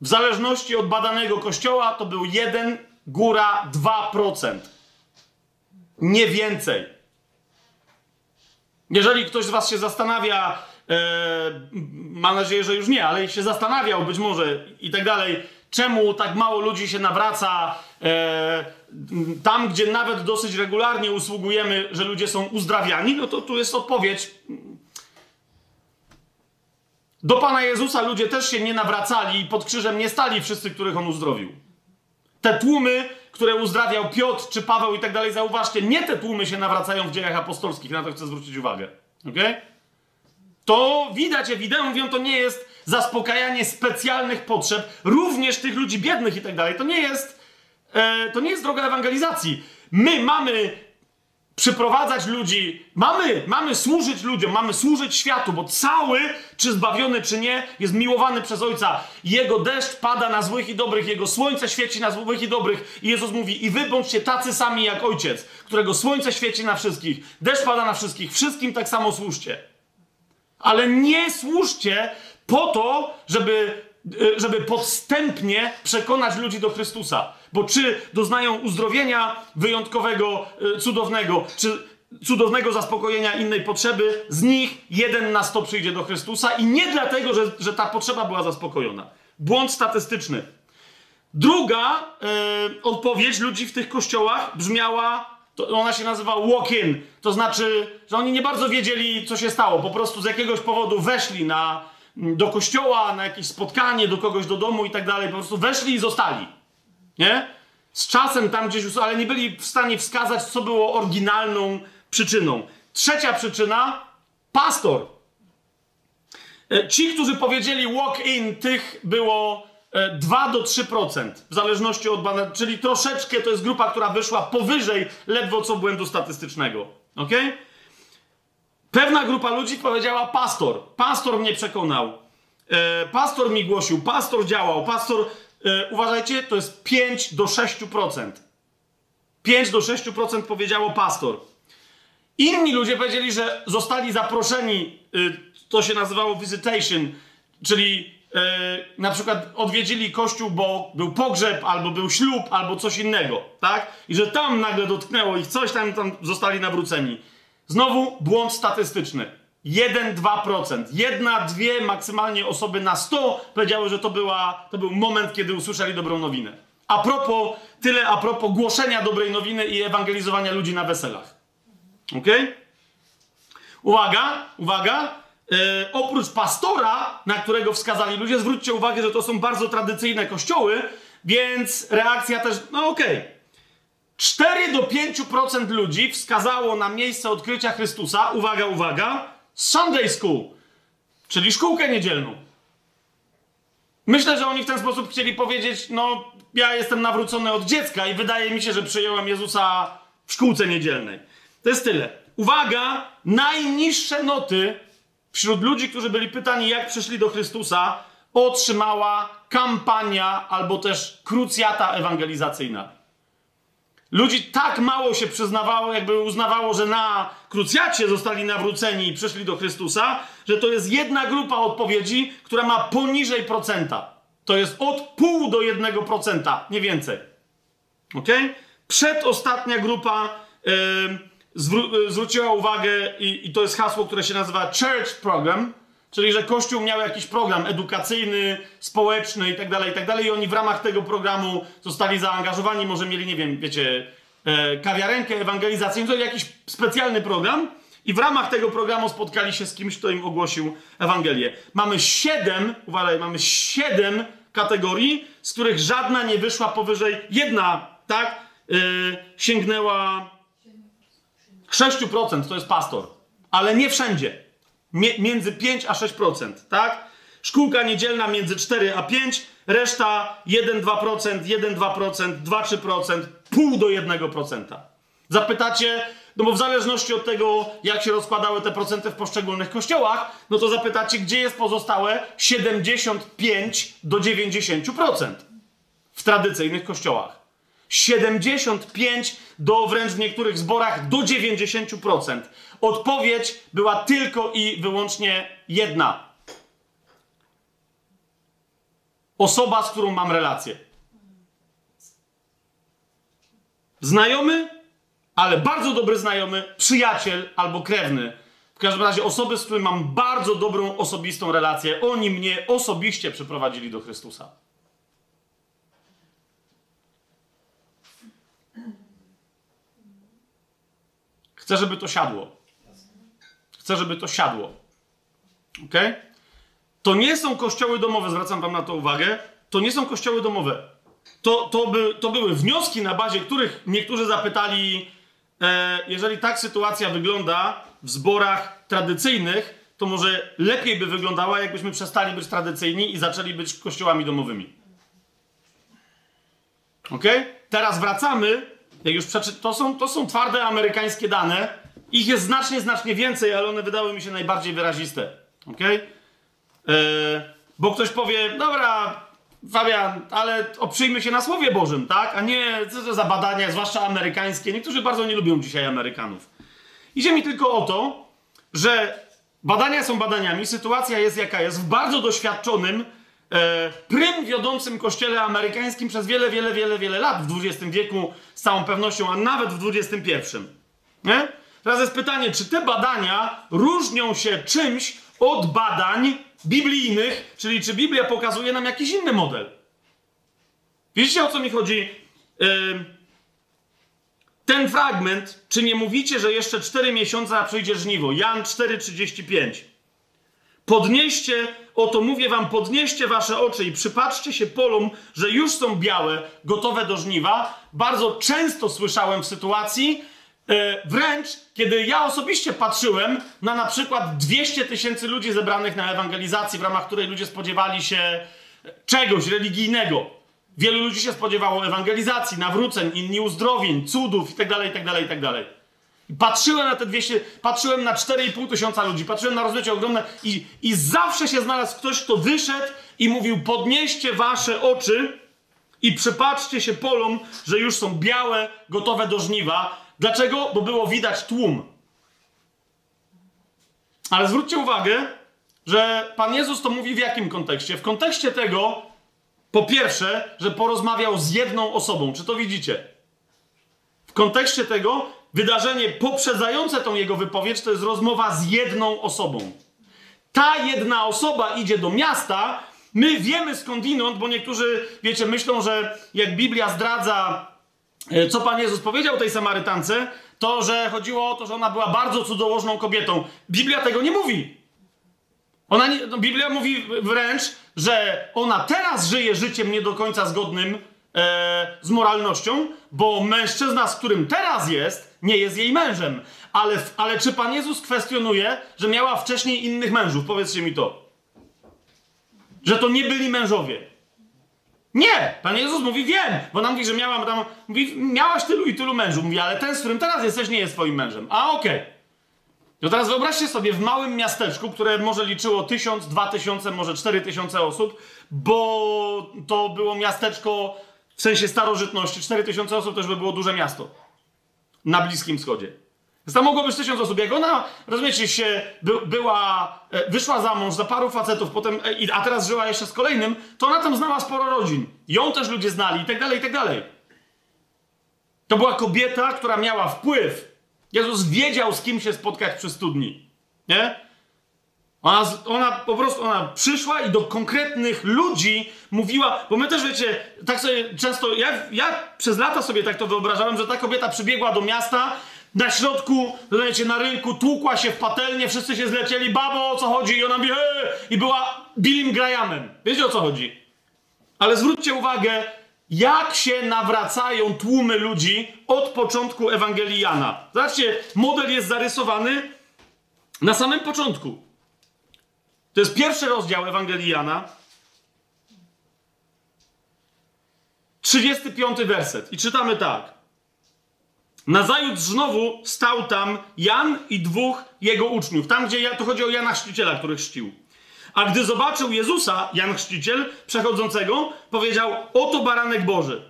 A: W zależności od badanego kościoła to był 1, góra 2%. Nie więcej. Jeżeli ktoś z Was się zastanawia, e, mam nadzieję, że już nie, ale się zastanawiał być może i tak dalej, czemu tak mało ludzi się nawraca e, tam, gdzie nawet dosyć regularnie usługujemy, że ludzie są uzdrawiani, no to tu jest odpowiedź. Do Pana Jezusa ludzie też się nie nawracali i pod krzyżem nie stali wszyscy, których On uzdrowił. Te tłumy, które uzdrawiał Piotr czy Paweł i tak dalej, zauważcie, nie te tłumy się nawracają w dziejach apostolskich, na to chcę zwrócić uwagę. Okay? To widać ewidentnie, to nie jest zaspokajanie specjalnych potrzeb, również tych ludzi biednych i tak dalej. To nie jest, e, to nie jest droga ewangelizacji. My mamy przyprowadzać ludzi, mamy, mamy służyć ludziom, mamy służyć światu, bo cały, czy zbawiony, czy nie, jest miłowany przez Ojca. Jego deszcz pada na złych i dobrych, Jego słońce świeci na złych i dobrych. I Jezus mówi, i wy bądźcie tacy sami jak Ojciec, którego słońce świeci na wszystkich, deszcz pada na wszystkich, wszystkim tak samo służcie. Ale nie służcie po to, żeby, e, żeby podstępnie przekonać ludzi do Chrystusa. Bo czy doznają uzdrowienia wyjątkowego, e, cudownego, czy cudownego zaspokojenia innej potrzeby, z nich jeden na sto przyjdzie do Chrystusa i nie dlatego, że, że ta potrzeba była zaspokojona. Błąd statystyczny. Druga e, odpowiedź ludzi w tych kościołach brzmiała, ona się nazywa walk-in. To znaczy, że oni nie bardzo wiedzieli, co się stało. Po prostu z jakiegoś powodu weszli na, do kościoła, na jakieś spotkanie, do kogoś do domu i tak dalej. Po prostu weszli i zostali. Nie? Z czasem tam gdzieś, ale nie byli w stanie wskazać, co było oryginalną przyczyną. Trzecia przyczyna, pastor. E, ci, którzy powiedzieli walk-in, tych było 2 e, do 3%, w zależności od badań, czyli troszeczkę to jest grupa, która wyszła powyżej ledwo co błędu statystycznego. Ok? Pewna grupa ludzi powiedziała pastor. Pastor mnie przekonał. E, pastor mi głosił, pastor działał, pastor E, uważajcie, to jest 5 do 6%. 5 do 6% powiedziało pastor. Inni ludzie powiedzieli, że zostali zaproszeni, y, to się nazywało visitation, czyli e, na przykład odwiedzili kościół, bo był pogrzeb, albo był ślub, albo coś innego, tak? I że tam nagle dotknęło ich coś, tam, tam zostali nawróceni. Znowu błąd statystyczny. 1-2%. Jedna, dwie, maksymalnie osoby na 100 powiedziały, że to, była, to był moment, kiedy usłyszeli dobrą nowinę. A propos, tyle a propos głoszenia dobrej nowiny i ewangelizowania ludzi na weselach. Ok? Uwaga, uwaga. E, oprócz pastora, na którego wskazali ludzie, zwróćcie uwagę, że to są bardzo tradycyjne kościoły, więc reakcja też, no okej. Okay. 4 do 5% ludzi wskazało na miejsce odkrycia Chrystusa, uwaga, uwaga, Sunday School, czyli szkółkę niedzielną. Myślę, że oni w ten sposób chcieli powiedzieć: No, ja jestem nawrócony od dziecka i wydaje mi się, że przyjąłem Jezusa w szkółce niedzielnej. To jest tyle. Uwaga, najniższe noty wśród ludzi, którzy byli pytani, jak przyszli do Chrystusa, otrzymała kampania albo też krucjata ewangelizacyjna. Ludzi tak mało się przyznawało, jakby uznawało, że na krucjacie zostali nawróceni i przyszli do Chrystusa, że to jest jedna grupa odpowiedzi, która ma poniżej procenta. To jest od pół do jednego procenta, nie więcej. Ok? Przedostatnia grupa yy, zwró- zwróciła uwagę, i, i to jest hasło, które się nazywa Church Program, Czyli, że Kościół miał jakiś program edukacyjny, społeczny i tak dalej, i tak dalej. I oni w ramach tego programu zostali zaangażowani, może mieli, nie wiem, wiecie, e, kawiarenkę ewangelizacyjną, jakiś specjalny program. I w ramach tego programu spotkali się z kimś, kto im ogłosił Ewangelię. Mamy siedem, uważaj, mamy siedem kategorii, z których żadna nie wyszła powyżej, jedna, tak, yy, sięgnęła 6%, to jest pastor. Ale nie wszędzie między 5 a 6%, tak? Szkółka niedzielna między 4 a 5, reszta 1-2%, 1-2%, 2-3%, pół do 1%. Zapytacie, no bo w zależności od tego, jak się rozkładały te procenty w poszczególnych kościołach, no to zapytacie, gdzie jest pozostałe 75 do 90% w tradycyjnych kościołach. 75 do wręcz w niektórych zborach do 90%. Odpowiedź była tylko i wyłącznie jedna. Osoba, z którą mam relację. Znajomy, ale bardzo dobry znajomy, przyjaciel albo krewny. W każdym razie osoby, z którymi mam bardzo dobrą osobistą relację. Oni mnie osobiście przyprowadzili do Chrystusa. Chcę, żeby to siadło. Chcę, żeby to siadło. Ok? To nie są kościoły domowe, zwracam wam na to uwagę. To nie są kościoły domowe. To, to, by, to były wnioski, na bazie których niektórzy zapytali, e, jeżeli tak sytuacja wygląda w zborach tradycyjnych, to może lepiej by wyglądała, jakbyśmy przestali być tradycyjni i zaczęli być kościołami domowymi. Ok? Teraz wracamy jak już przeczy... to, są, to są twarde amerykańskie dane. Ich jest znacznie, znacznie więcej, ale one wydały mi się najbardziej wyraziste. Ok? Yy, bo ktoś powie, dobra, Fabian, ale oprzyjmy się na Słowie Bożym, tak? A nie, co to za badania, zwłaszcza amerykańskie. Niektórzy bardzo nie lubią dzisiaj Amerykanów. Idzie mi tylko o to, że badania są badaniami, sytuacja jest jaka jest, w bardzo doświadczonym, e, prym wiodącym kościele amerykańskim przez wiele, wiele, wiele, wiele lat w XX wieku z całą pewnością, a nawet w XXI. Nie? Teraz jest pytanie, czy te badania różnią się czymś od badań biblijnych, czyli czy Biblia pokazuje nam jakiś inny model? Widzicie o co mi chodzi? Ten fragment, czy nie mówicie, że jeszcze 4 miesiące, przyjdzie żniwo? Jan 4,35. Podnieście, oto mówię wam, podnieście wasze oczy i przypatrzcie się polom, że już są białe, gotowe do żniwa. Bardzo często słyszałem w sytuacji, wręcz kiedy ja osobiście patrzyłem na na przykład 200 tysięcy ludzi zebranych na ewangelizacji, w ramach której ludzie spodziewali się czegoś religijnego. Wielu ludzi się spodziewało ewangelizacji, nawróceń, inni uzdrowień, cudów itd., itd., itd. Patrzyłem na te 200, patrzyłem na 4,5 tysiąca ludzi, patrzyłem na rozmycie ogromne i, i zawsze się znalazł ktoś, kto wyszedł i mówił: Podnieście wasze oczy i przypatrzcie się polom, że już są białe, gotowe do żniwa. Dlaczego? Bo było widać tłum. Ale zwróćcie uwagę, że Pan Jezus to mówi w jakim kontekście? W kontekście tego, po pierwsze, że porozmawiał z jedną osobą. Czy to widzicie? W kontekście tego, wydarzenie poprzedzające tą jego wypowiedź to jest rozmowa z jedną osobą. Ta jedna osoba idzie do miasta. My wiemy skądinąd, bo niektórzy, wiecie, myślą, że jak Biblia zdradza, co Pan Jezus powiedział tej Samarytance, to, że chodziło o to, że ona była bardzo cudzołożną kobietą. Biblia tego nie mówi. Ona nie, no Biblia mówi wręcz, że ona teraz żyje życiem nie do końca zgodnym e, z moralnością, bo mężczyzna, z którym teraz jest, nie jest jej mężem. Ale, ale czy Pan Jezus kwestionuje, że miała wcześniej innych mężów? Powiedzcie mi to. Że to nie byli mężowie. Nie! Pan Jezus mówi, wiem, bo nam mówi, że miałam tam, mówi, miałaś tylu i tylu mężów. Mówi, ale ten, z którym teraz jesteś, nie jest twoim mężem. A, okej. Okay. No teraz wyobraźcie sobie w małym miasteczku, które może liczyło tysiąc, dwa tysiące, może cztery tysiące osób, bo to było miasteczko w sensie starożytności, 4000 osób to już by było duże miasto na Bliskim Wschodzie. Tam mogło być tysiąc osób. Jak ona, rozumiecie, się by, była, e, wyszła za mąż za paru facetów, potem, e, a teraz żyła jeszcze z kolejnym, to ona tam znała sporo rodzin. Ją też ludzie znali i tak dalej, i tak dalej. To była kobieta, która miała wpływ. Jezus wiedział, z kim się spotkać przy studni. Nie? Ona, ona po prostu ona przyszła i do konkretnych ludzi mówiła, bo my też wiecie, tak sobie często, ja, ja przez lata sobie tak to wyobrażałem, że ta kobieta przybiegła do miasta, na środku, wiecie, na rynku, tłukła się w patelnię, wszyscy się zlecieli, babo, o co chodzi? I ona mówi, eee! i była Billim Grahamem. Wiecie o co chodzi? Ale zwróćcie uwagę, jak się nawracają tłumy ludzi od początku Ewangelii Jana. Zobaczcie, model jest zarysowany na samym początku. To jest pierwszy rozdział Ewangelii Jana. 35 werset. I czytamy tak. Nazajutrz znowu stał tam Jan i dwóch jego uczniów. Tam, gdzie ja, to chodzi o Jana Chrzciciela, który chrzcił. A gdy zobaczył Jezusa, Jan Chrzciciel, przechodzącego, powiedział: Oto baranek Boży.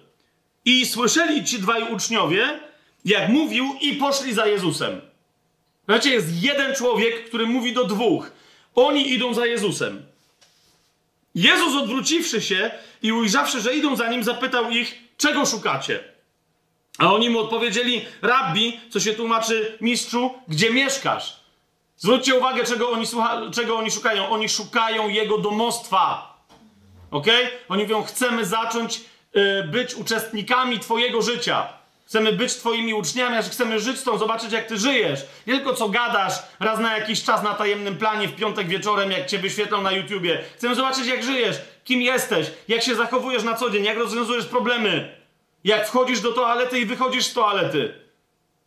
A: I słyszeli ci dwaj uczniowie, jak mówił, i poszli za Jezusem. Znaczy, jest jeden człowiek, który mówi do dwóch. Oni idą za Jezusem. Jezus odwróciwszy się i ujrzawszy, że idą za nim, zapytał ich, czego szukacie? A oni mu odpowiedzieli, rabbi, co się tłumaczy mistrzu, gdzie mieszkasz? Zwróćcie uwagę, czego oni, słucha, czego oni szukają. Oni szukają jego domostwa. Ok? Oni mówią, chcemy zacząć y, być uczestnikami Twojego życia. Chcemy być Twoimi uczniami, aż chcemy żyć z Tobą, zobaczyć, jak Ty żyjesz. Nie tylko co gadasz raz na jakiś czas na tajemnym planie w piątek wieczorem, jak Cię wyświetlą na YouTubie. Chcemy zobaczyć, jak żyjesz, kim jesteś, jak się zachowujesz na co dzień, jak rozwiązujesz problemy. Jak wchodzisz do toalety i wychodzisz z toalety.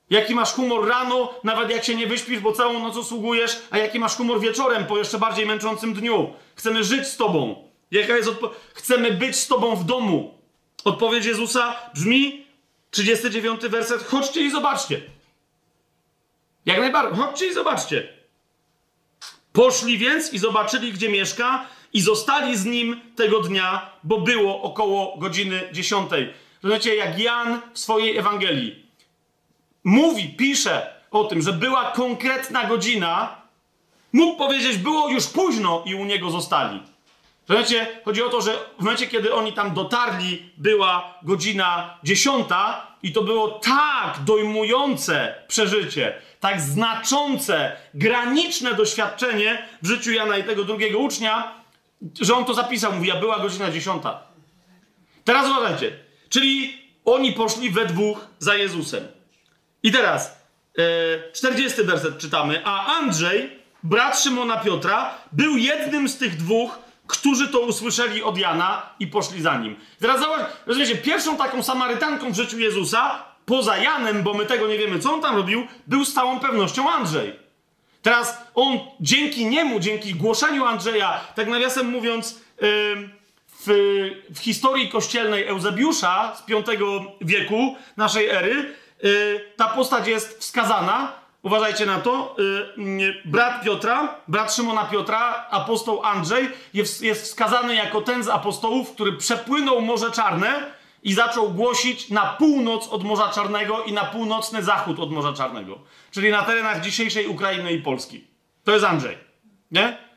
A: Jaki masz humor rano, nawet jak się nie wyśpisz, bo całą noc usługujesz, a jaki masz humor wieczorem, po jeszcze bardziej męczącym dniu. Chcemy żyć z Tobą. Jaka jest odpo- Chcemy być z Tobą w domu. Odpowiedź Jezusa brzmi, 39 werset, chodźcie i zobaczcie. Jak najbardziej, chodźcie i zobaczcie. Poszli więc i zobaczyli, gdzie mieszka i zostali z nim tego dnia, bo było około godziny 10. Rozumiecie, jak Jan w swojej Ewangelii mówi, pisze o tym, że była konkretna godzina, mógł powiedzieć, było już późno i u niego zostali. Rozumiecie, chodzi o to, że w momencie, kiedy oni tam dotarli, była godzina dziesiąta i to było tak dojmujące przeżycie, tak znaczące, graniczne doświadczenie w życiu Jana i tego drugiego ucznia, że on to zapisał, mówi, a była godzina dziesiąta. Teraz uważajcie, czyli oni poszli we dwóch za Jezusem. I teraz, e, 40 werset czytamy, a Andrzej, brat Szymona Piotra, był jednym z tych dwóch, którzy to usłyszeli od Jana i poszli za nim. Teraz zauważ, rozumiecie, pierwszą taką Samarytanką w życiu Jezusa, poza Janem, bo my tego nie wiemy, co on tam robił, był z całą pewnością Andrzej. Teraz on dzięki niemu, dzięki głoszeniu Andrzeja, tak nawiasem mówiąc, ym, w, w historii kościelnej Eusebiusza z V wieku naszej ery, y, ta postać jest wskazana. Uważajcie na to. Y, y, brat Piotra, brat Szymona Piotra, apostoł Andrzej, jest, jest wskazany jako ten z apostołów, który przepłynął Morze Czarne i zaczął głosić na północ od Morza Czarnego i na północny zachód od Morza Czarnego. Czyli na terenach dzisiejszej Ukrainy i Polski. To jest Andrzej. Nie?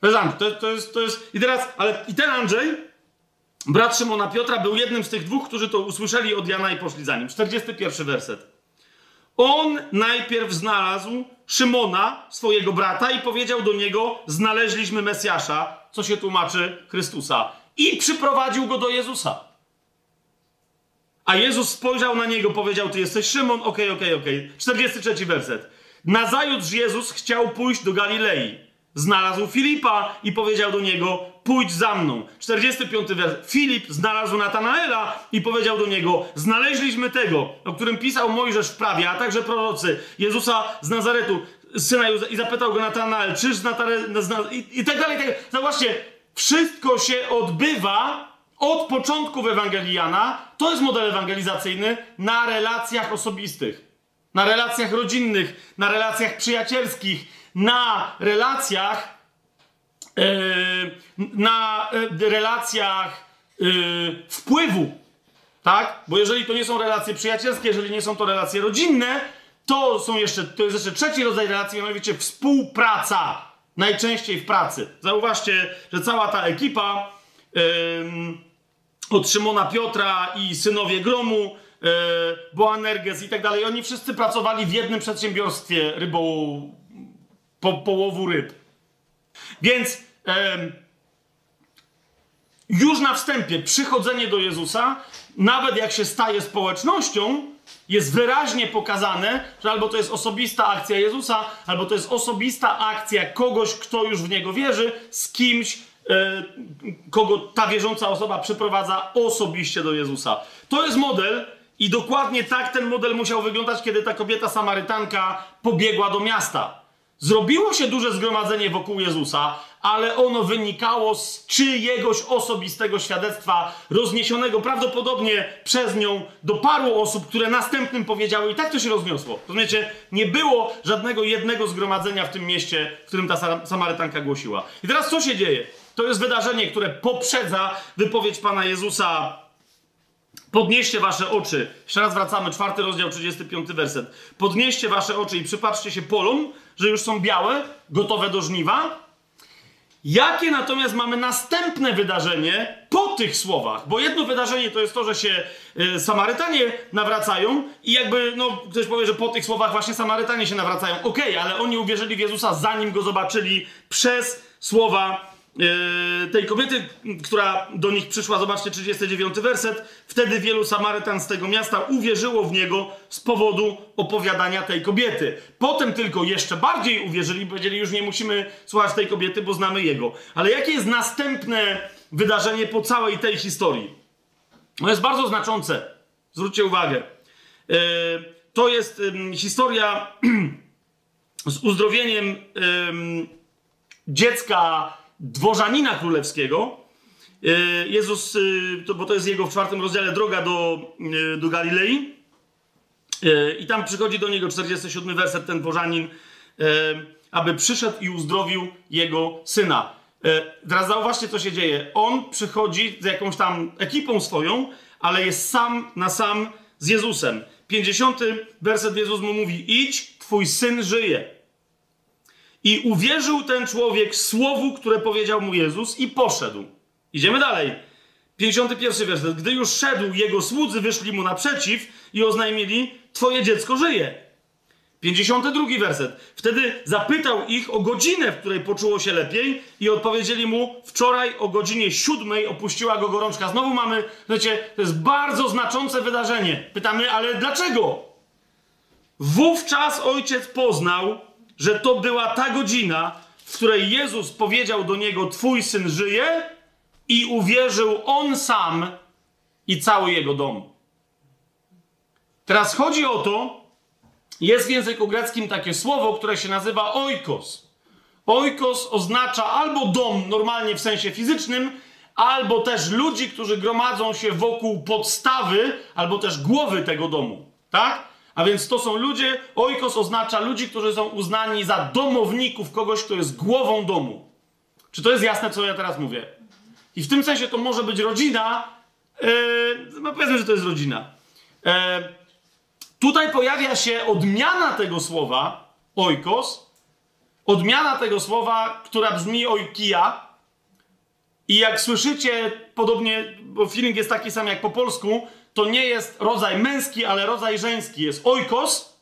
A: To. To, jest, to jest... I teraz, ale i ten Andrzej, brat Szymona Piotra, był jednym z tych dwóch, którzy to usłyszeli od Jana i poszli za nim. 41 werset. On najpierw znalazł Szymona, swojego brata, i powiedział do niego: Znaleźliśmy Mesjasza, co się tłumaczy Chrystusa, i przyprowadził go do Jezusa. A Jezus spojrzał na niego, powiedział: Ty jesteś Szymon, okej, okej, okej. 43 werset. Nazajutrz Jezus chciał pójść do Galilei. Znalazł Filipa i powiedział do niego: Pójdź za mną. 45 werset. Filip znalazł Natanaela i powiedział do niego: Znaleźliśmy tego, o którym pisał Mojżesz w prawie, a także prorocy, Jezusa z Nazaretu, syna Józefa. I zapytał go Natanael: Czyż z Nazaretu. I, I tak dalej. Tak. Zobaczcie, wszystko się odbywa od początku w Ewangelii Jana, to jest model ewangelizacyjny, na relacjach osobistych, na relacjach rodzinnych, na relacjach przyjacielskich, na relacjach, yy, na yy, relacjach yy, wpływu, tak? Bo jeżeli to nie są relacje przyjacielskie, jeżeli nie są to relacje rodzinne, to są jeszcze, to jest jeszcze trzeci rodzaj relacji, mianowicie współpraca. Najczęściej w pracy. Zauważcie, że cała ta ekipa od Szymona Piotra i synowie Gromu, yy, Boanerges i tak dalej. Oni wszyscy pracowali w jednym przedsiębiorstwie rybo, po, połowu ryb. Więc już na wstępie przychodzenie do Jezusa, nawet jak się staje społecznością, jest wyraźnie pokazane, że albo to jest osobista akcja Jezusa, albo to jest osobista akcja kogoś, kto już w niego wierzy, z kimś, E, kogo ta wierząca osoba przyprowadza osobiście do Jezusa. To jest model i dokładnie tak ten model musiał wyglądać, kiedy ta kobieta Samarytanka pobiegła do miasta. Zrobiło się duże zgromadzenie wokół Jezusa, ale ono wynikało z czyjegoś osobistego świadectwa, rozniesionego prawdopodobnie przez nią do paru osób, które następnym powiedziały, i tak to się rozniosło. Rozumiecie? Nie było żadnego jednego zgromadzenia w tym mieście, w którym ta Samarytanka głosiła. I teraz co się dzieje? To jest wydarzenie, które poprzedza wypowiedź Pana Jezusa Podnieście wasze oczy. Jeszcze raz wracamy, czwarty rozdział, 35 werset. Podnieście wasze oczy i przypatrzcie się polom, że już są białe, gotowe do żniwa. Jakie natomiast mamy następne wydarzenie po tych słowach? Bo jedno wydarzenie to jest to, że się y, Samarytanie nawracają i jakby, no, ktoś powie, że po tych słowach właśnie Samarytanie się nawracają. Okej, okay, ale oni uwierzyli w Jezusa zanim go zobaczyli przez słowa tej kobiety, która do nich przyszła, zobaczcie 39 werset, wtedy wielu Samarytan z tego miasta uwierzyło w niego z powodu opowiadania tej kobiety. Potem tylko jeszcze bardziej uwierzyli, powiedzieli już nie musimy słuchać tej kobiety, bo znamy jego. Ale jakie jest następne wydarzenie po całej tej historii? No jest bardzo znaczące. Zwróćcie uwagę. Yy, to jest historia <clears throat> z uzdrowieniem dziecka dworzanina królewskiego. E, Jezus, e, bo to jest jego w czwartym rozdziale droga do, e, do Galilei. I tam przychodzi do niego 47 werset, ten dworzanin, aby przyszedł i uzdrowił jego syna. Teraz zauważcie, co się dzieje. On przychodzi z jakąś tam ekipą swoją, ale jest sam na sam z Jezusem. 50 werset Jezus mu mówi: Idź, twój syn żyje. I uwierzył ten człowiek słowu, które powiedział mu Jezus i poszedł. Idziemy dalej. 51 werset. Gdy już szedł, jego słudzy wyszli mu naprzeciw i oznajmili: Twoje dziecko żyje. 52 werset. Wtedy zapytał ich o godzinę, w której poczuło się lepiej, i odpowiedzieli mu: Wczoraj o godzinie siódmej opuściła go gorączka. Znowu mamy, wiecie, to jest bardzo znaczące wydarzenie. Pytamy, ale dlaczego? Wówczas ojciec poznał, że to była ta godzina, w której Jezus powiedział do niego: Twój syn żyje, i uwierzył on sam i cały jego dom. Teraz chodzi o to, jest w języku greckim takie słowo, które się nazywa oikos. Oikos oznacza albo dom normalnie w sensie fizycznym, albo też ludzi, którzy gromadzą się wokół podstawy, albo też głowy tego domu. Tak? A więc to są ludzie, oikos oznacza ludzi, którzy są uznani za domowników kogoś, kto jest głową domu. Czy to jest jasne, co ja teraz mówię? I w tym sensie to może być rodzina, yy, no powiedzmy, że to jest rodzina. Yy, tutaj pojawia się odmiana tego słowa, oikos, odmiana tego słowa, która brzmi oikia. I jak słyszycie, podobnie, bo feeling jest taki sam jak po polsku, to nie jest rodzaj męski, ale rodzaj żeński. Jest oikos,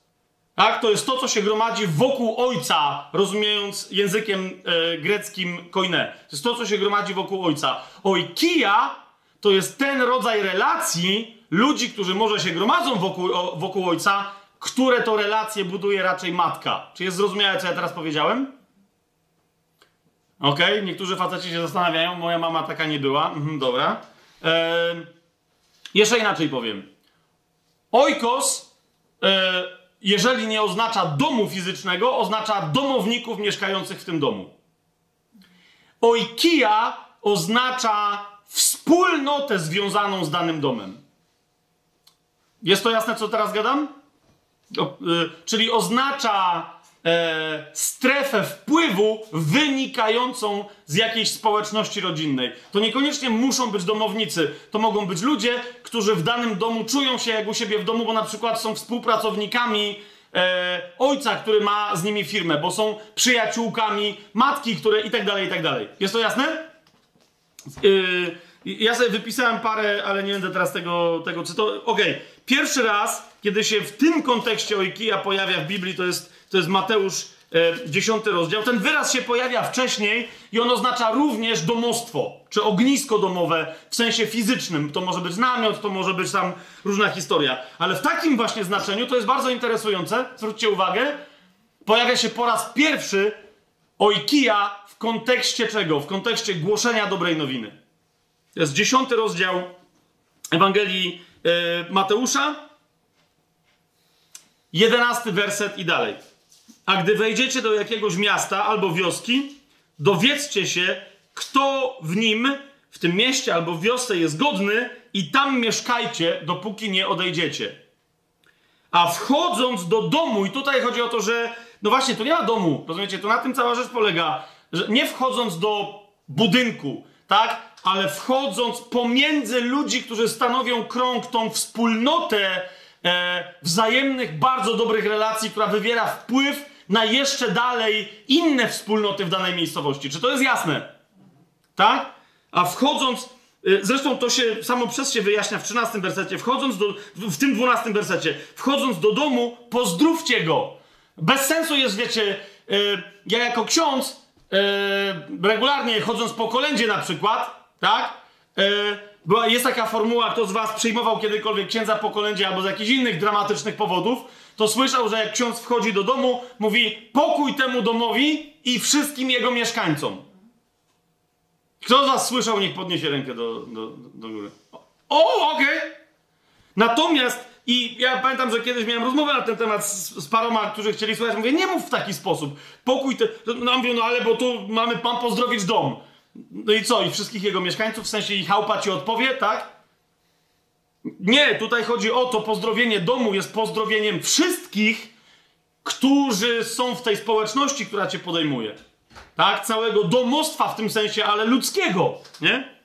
A: tak? To jest to, co się gromadzi wokół ojca, rozumiejąc językiem e, greckim koine. To jest to, co się gromadzi wokół ojca. Oikia to jest ten rodzaj relacji ludzi, którzy może się gromadzą wokół, o, wokół ojca, które to relacje buduje raczej matka. Czy jest zrozumiałe, co ja teraz powiedziałem? Okej, okay? niektórzy faceci się zastanawiają, moja mama taka nie była. Mhm, dobra. Eee, jeszcze inaczej powiem. Oikos, e, jeżeli nie oznacza domu fizycznego, oznacza domowników mieszkających w tym domu. Oikia oznacza wspólnotę związaną z danym domem. Jest to jasne, co teraz gadam? Y, czyli oznacza e, strefę wpływu wynikającą z jakiejś społeczności rodzinnej. To niekoniecznie muszą być domownicy. To mogą być ludzie, którzy w danym domu czują się jak u siebie w domu, bo na przykład są współpracownikami e, ojca, który ma z nimi firmę, bo są przyjaciółkami matki, które i tak dalej, i tak dalej. Jest to jasne? Yy, ja sobie wypisałem parę, ale nie będę teraz tego, tego cytował. Okej, okay. pierwszy raz, kiedy się w tym kontekście Oikija pojawia w Biblii, to jest to jest Mateusz e, 10 rozdział. Ten wyraz się pojawia wcześniej i on oznacza również domostwo, czy ognisko domowe w sensie fizycznym. To może być namiot, to może być tam różna historia. Ale w takim właśnie znaczeniu to jest bardzo interesujące. Zwróćcie uwagę, pojawia się po raz pierwszy oikija w kontekście czego? W kontekście głoszenia dobrej nowiny. To jest dziesiąty rozdział Ewangelii e, Mateusza, jedenasty werset i dalej. A gdy wejdziecie do jakiegoś miasta albo wioski, dowiedzcie się, kto w nim, w tym mieście albo wiosce jest godny i tam mieszkajcie, dopóki nie odejdziecie. A wchodząc do domu, i tutaj chodzi o to, że no właśnie, tu nie ma domu, rozumiecie, to na tym cała rzecz polega, że nie wchodząc do budynku, tak? ale wchodząc pomiędzy ludzi, którzy stanowią krąg, tą wspólnotę e, wzajemnych, bardzo dobrych relacji, która wywiera wpływ na jeszcze dalej inne wspólnoty w danej miejscowości. Czy to jest jasne? Tak? A wchodząc, y, zresztą to się samo przez się wyjaśnia w 13 wersecie, wchodząc do, w tym 12 wersecie, wchodząc do domu, pozdrówcie go. Bez sensu jest, wiecie, y, ja jako ksiądz, y, regularnie chodząc po kolędzie na przykład, tak? Była, jest taka formuła, kto z was przyjmował kiedykolwiek księdza po kolędzie albo z jakichś innych dramatycznych powodów, to słyszał, że jak ksiądz wchodzi do domu, mówi pokój temu domowi i wszystkim jego mieszkańcom. Kto z was słyszał, niech podniesie rękę do, do, do góry. O, okej! Okay. Natomiast, i ja pamiętam, że kiedyś miałem rozmowę na ten temat z, z paroma, którzy chcieli słuchać. Mówię, nie mów w taki sposób. Pokój te... No, mówię, no ale bo tu mamy pan pozdrowić dom. No i co? I wszystkich jego mieszkańców? W sensie i chałpa ci odpowie, tak? Nie, tutaj chodzi o to, pozdrowienie domu jest pozdrowieniem wszystkich, którzy są w tej społeczności, która cię podejmuje tak? Całego domostwa w tym sensie, ale ludzkiego, nie?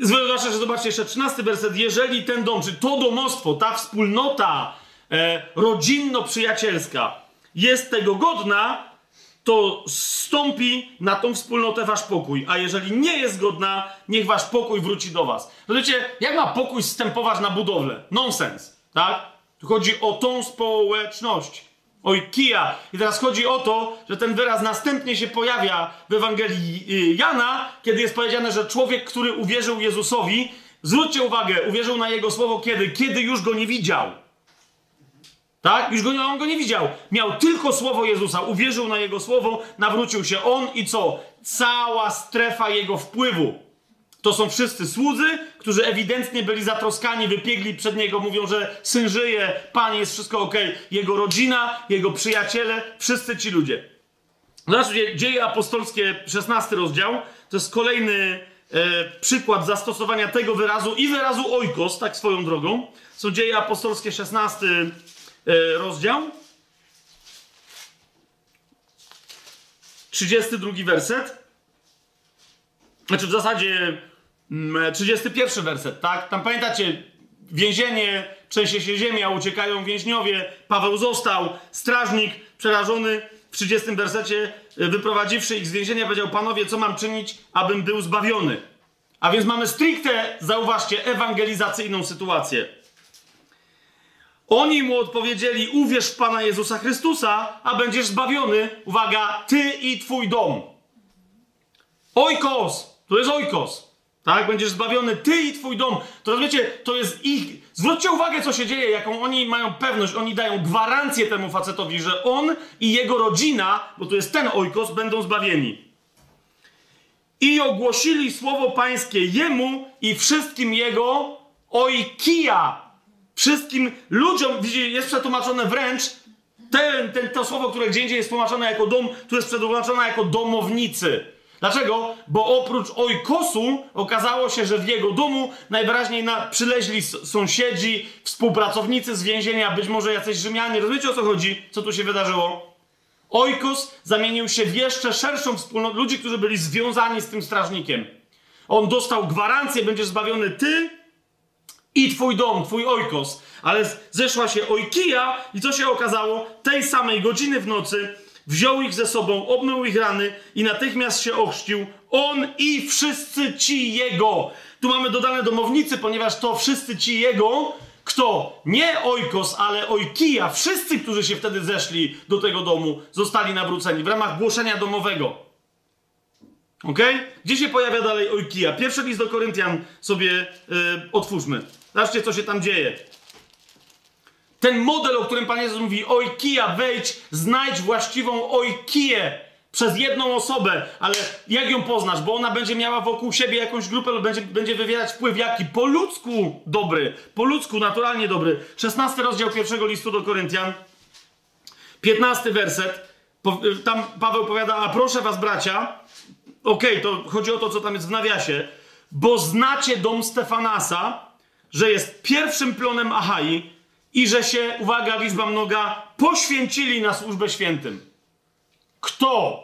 A: Zwłaszcza, że zobaczcie jeszcze 13 werset. Jeżeli ten dom, czy to domostwo, ta wspólnota e, rodzinno-przyjacielska jest tego godna, to stąpi na tą wspólnotę wasz pokój. A jeżeli nie jest godna, niech wasz pokój wróci do was. Wiecie, jak ma pokój stępować na budowlę? Nonsens, tak? Tu chodzi o tą społeczność. Oikia. I teraz chodzi o to, że ten wyraz następnie się pojawia w Ewangelii y, Jana, kiedy jest powiedziane, że człowiek, który uwierzył Jezusowi, zwróćcie uwagę, uwierzył na Jego słowo kiedy? Kiedy już Go nie widział. Tak? Już go, on go nie widział. Miał tylko słowo Jezusa. Uwierzył na Jego słowo, nawrócił się on i co? Cała strefa Jego wpływu. To są wszyscy słudzy, którzy ewidentnie byli zatroskani, wypiegli przed niego, mówią, że syn żyje, pan jest wszystko ok. Jego rodzina, jego przyjaciele, wszyscy ci ludzie. Zobaczcie, Dzieje apostolskie, 16 rozdział, to jest kolejny e, przykład zastosowania tego wyrazu i wyrazu oikos, tak swoją drogą. Są Dzieje apostolskie, 16 e, rozdział. 32 werset. Znaczy w zasadzie 31 mm, werset, tak? Tam pamiętacie, więzienie, trzęsie się ziemia, uciekają więźniowie, Paweł został, strażnik przerażony w 30 wersecie, e, wyprowadziwszy ich z więzienia, powiedział, panowie, co mam czynić, abym był zbawiony? A więc mamy stricte, zauważcie, ewangelizacyjną sytuację. Oni mu odpowiedzieli, uwierz w Pana Jezusa Chrystusa, a będziesz zbawiony, uwaga, ty i twój dom. Ojkos, to jest ojkos. Tak? Będziesz zbawiony ty i twój dom. To rozumiecie, to jest ich. Zwróćcie uwagę, co się dzieje, jaką oni mają pewność. Oni dają gwarancję temu facetowi, że on i jego rodzina, bo to jest ten ojkos, będą zbawieni. I ogłosili słowo pańskie jemu i wszystkim jego ojkija. Wszystkim ludziom, widzicie, jest przetłumaczone wręcz ten, ten, to słowo, które gdzie indziej jest tłumaczone jako dom, tu jest przetłumaczone jako domownicy. Dlaczego? Bo oprócz ojkosu okazało się, że w jego domu najwyraźniej na, przyleźli sąsiedzi, współpracownicy z więzienia, być może jacyś Rzymianie. Rozumiecie o co chodzi? Co tu się wydarzyło? Ojkos zamienił się w jeszcze szerszą wspólnotę ludzi, którzy byli związani z tym strażnikiem. On dostał gwarancję, będziesz zbawiony ty i twój dom, twój ojkos. Ale zeszła się ojkija i co się okazało? Tej samej godziny w nocy wziął ich ze sobą, obmył ich rany i natychmiast się ochrzcił. On i wszyscy ci jego. Tu mamy dodane domownicy, ponieważ to wszyscy ci jego, kto nie ojkos, ale ojkija, wszyscy, którzy się wtedy zeszli do tego domu, zostali nawróceni w ramach głoszenia domowego. Ok? Gdzie się pojawia dalej ojkija? Pierwszy list do Koryntian sobie yy, otwórzmy. Zobaczcie, co się tam dzieje. Ten model, o którym Pan Jezus mówi, ojkija, wejdź, znajdź właściwą ojkiję przez jedną osobę, ale jak ją poznasz? Bo ona będzie miała wokół siebie jakąś grupę będzie, będzie wywierać wpływ jaki? Po ludzku dobry, po ludzku naturalnie dobry. 16 rozdział pierwszego listu do Koryntian, 15 werset. Tam Paweł powiada, a proszę was bracia, okej, okay, to chodzi o to, co tam jest w nawiasie, bo znacie dom Stefanasa, że jest pierwszym plonem Achai, i że się, uwaga, liczba mnoga, poświęcili na służbę świętym. Kto?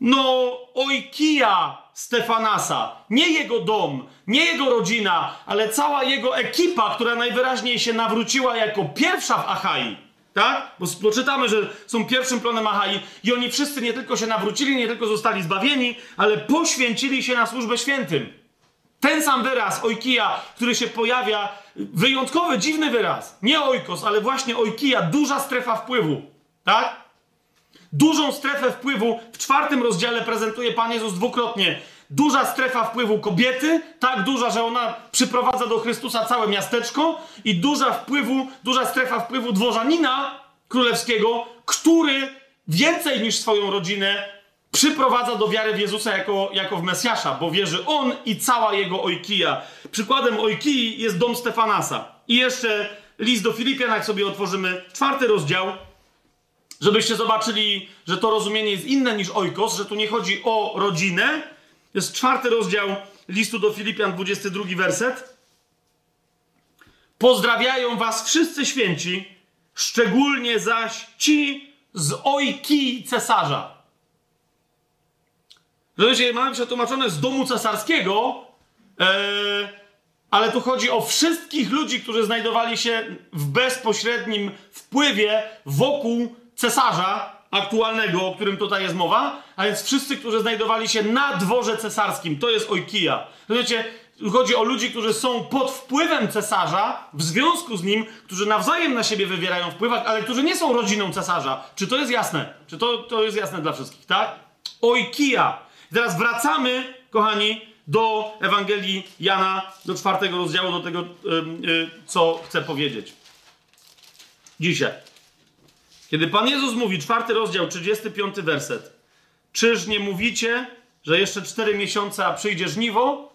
A: No, Ojkija, Stefanasa. Nie jego dom, nie jego rodzina, ale cała jego ekipa, która najwyraźniej się nawróciła jako pierwsza w Achai. Tak? Bo poczytamy, że są pierwszym plonem Achai i oni wszyscy nie tylko się nawrócili, nie tylko zostali zbawieni, ale poświęcili się na służbę świętym. Ten sam wyraz, oikija, który się pojawia, wyjątkowy, dziwny wyraz. Nie oikos, ale właśnie oikija, duża strefa wpływu. Tak? Dużą strefę wpływu w czwartym rozdziale prezentuje Pan Jezus dwukrotnie. Duża strefa wpływu kobiety, tak duża, że ona przyprowadza do Chrystusa całe miasteczko i duża wpływu, duża strefa wpływu dworzanina królewskiego, który więcej niż swoją rodzinę przyprowadza do wiary w Jezusa jako, jako w Mesjasza, bo wierzy on i cała jego ojkija. Przykładem ojkii jest dom Stefanasa. I jeszcze list do Filipian, jak sobie otworzymy czwarty rozdział, żebyście zobaczyli, że to rozumienie jest inne niż ojkos, że tu nie chodzi o rodzinę. Jest czwarty rozdział listu do Filipian, 22 werset. Pozdrawiają was wszyscy święci, szczególnie zaś ci z ojki cesarza. Rozumiecie, mamy przetłumaczone z domu cesarskiego, e, ale tu chodzi o wszystkich ludzi, którzy znajdowali się w bezpośrednim wpływie wokół cesarza aktualnego, o którym tutaj jest mowa, a więc wszyscy, którzy znajdowali się na dworze cesarskim. To jest ojkija. Rozumiecie, chodzi o ludzi, którzy są pod wpływem cesarza, w związku z nim, którzy nawzajem na siebie wywierają wpływ, ale którzy nie są rodziną cesarza. Czy to jest jasne? Czy to, to jest jasne dla wszystkich, tak? Ojkija. Teraz wracamy, kochani, do Ewangelii Jana, do czwartego rozdziału, do tego, yy, co chcę powiedzieć. Dzisiaj. Kiedy Pan Jezus mówi, czwarty rozdział, 35 werset, czyż nie mówicie, że jeszcze cztery miesiące, a przyjdzie żniwo?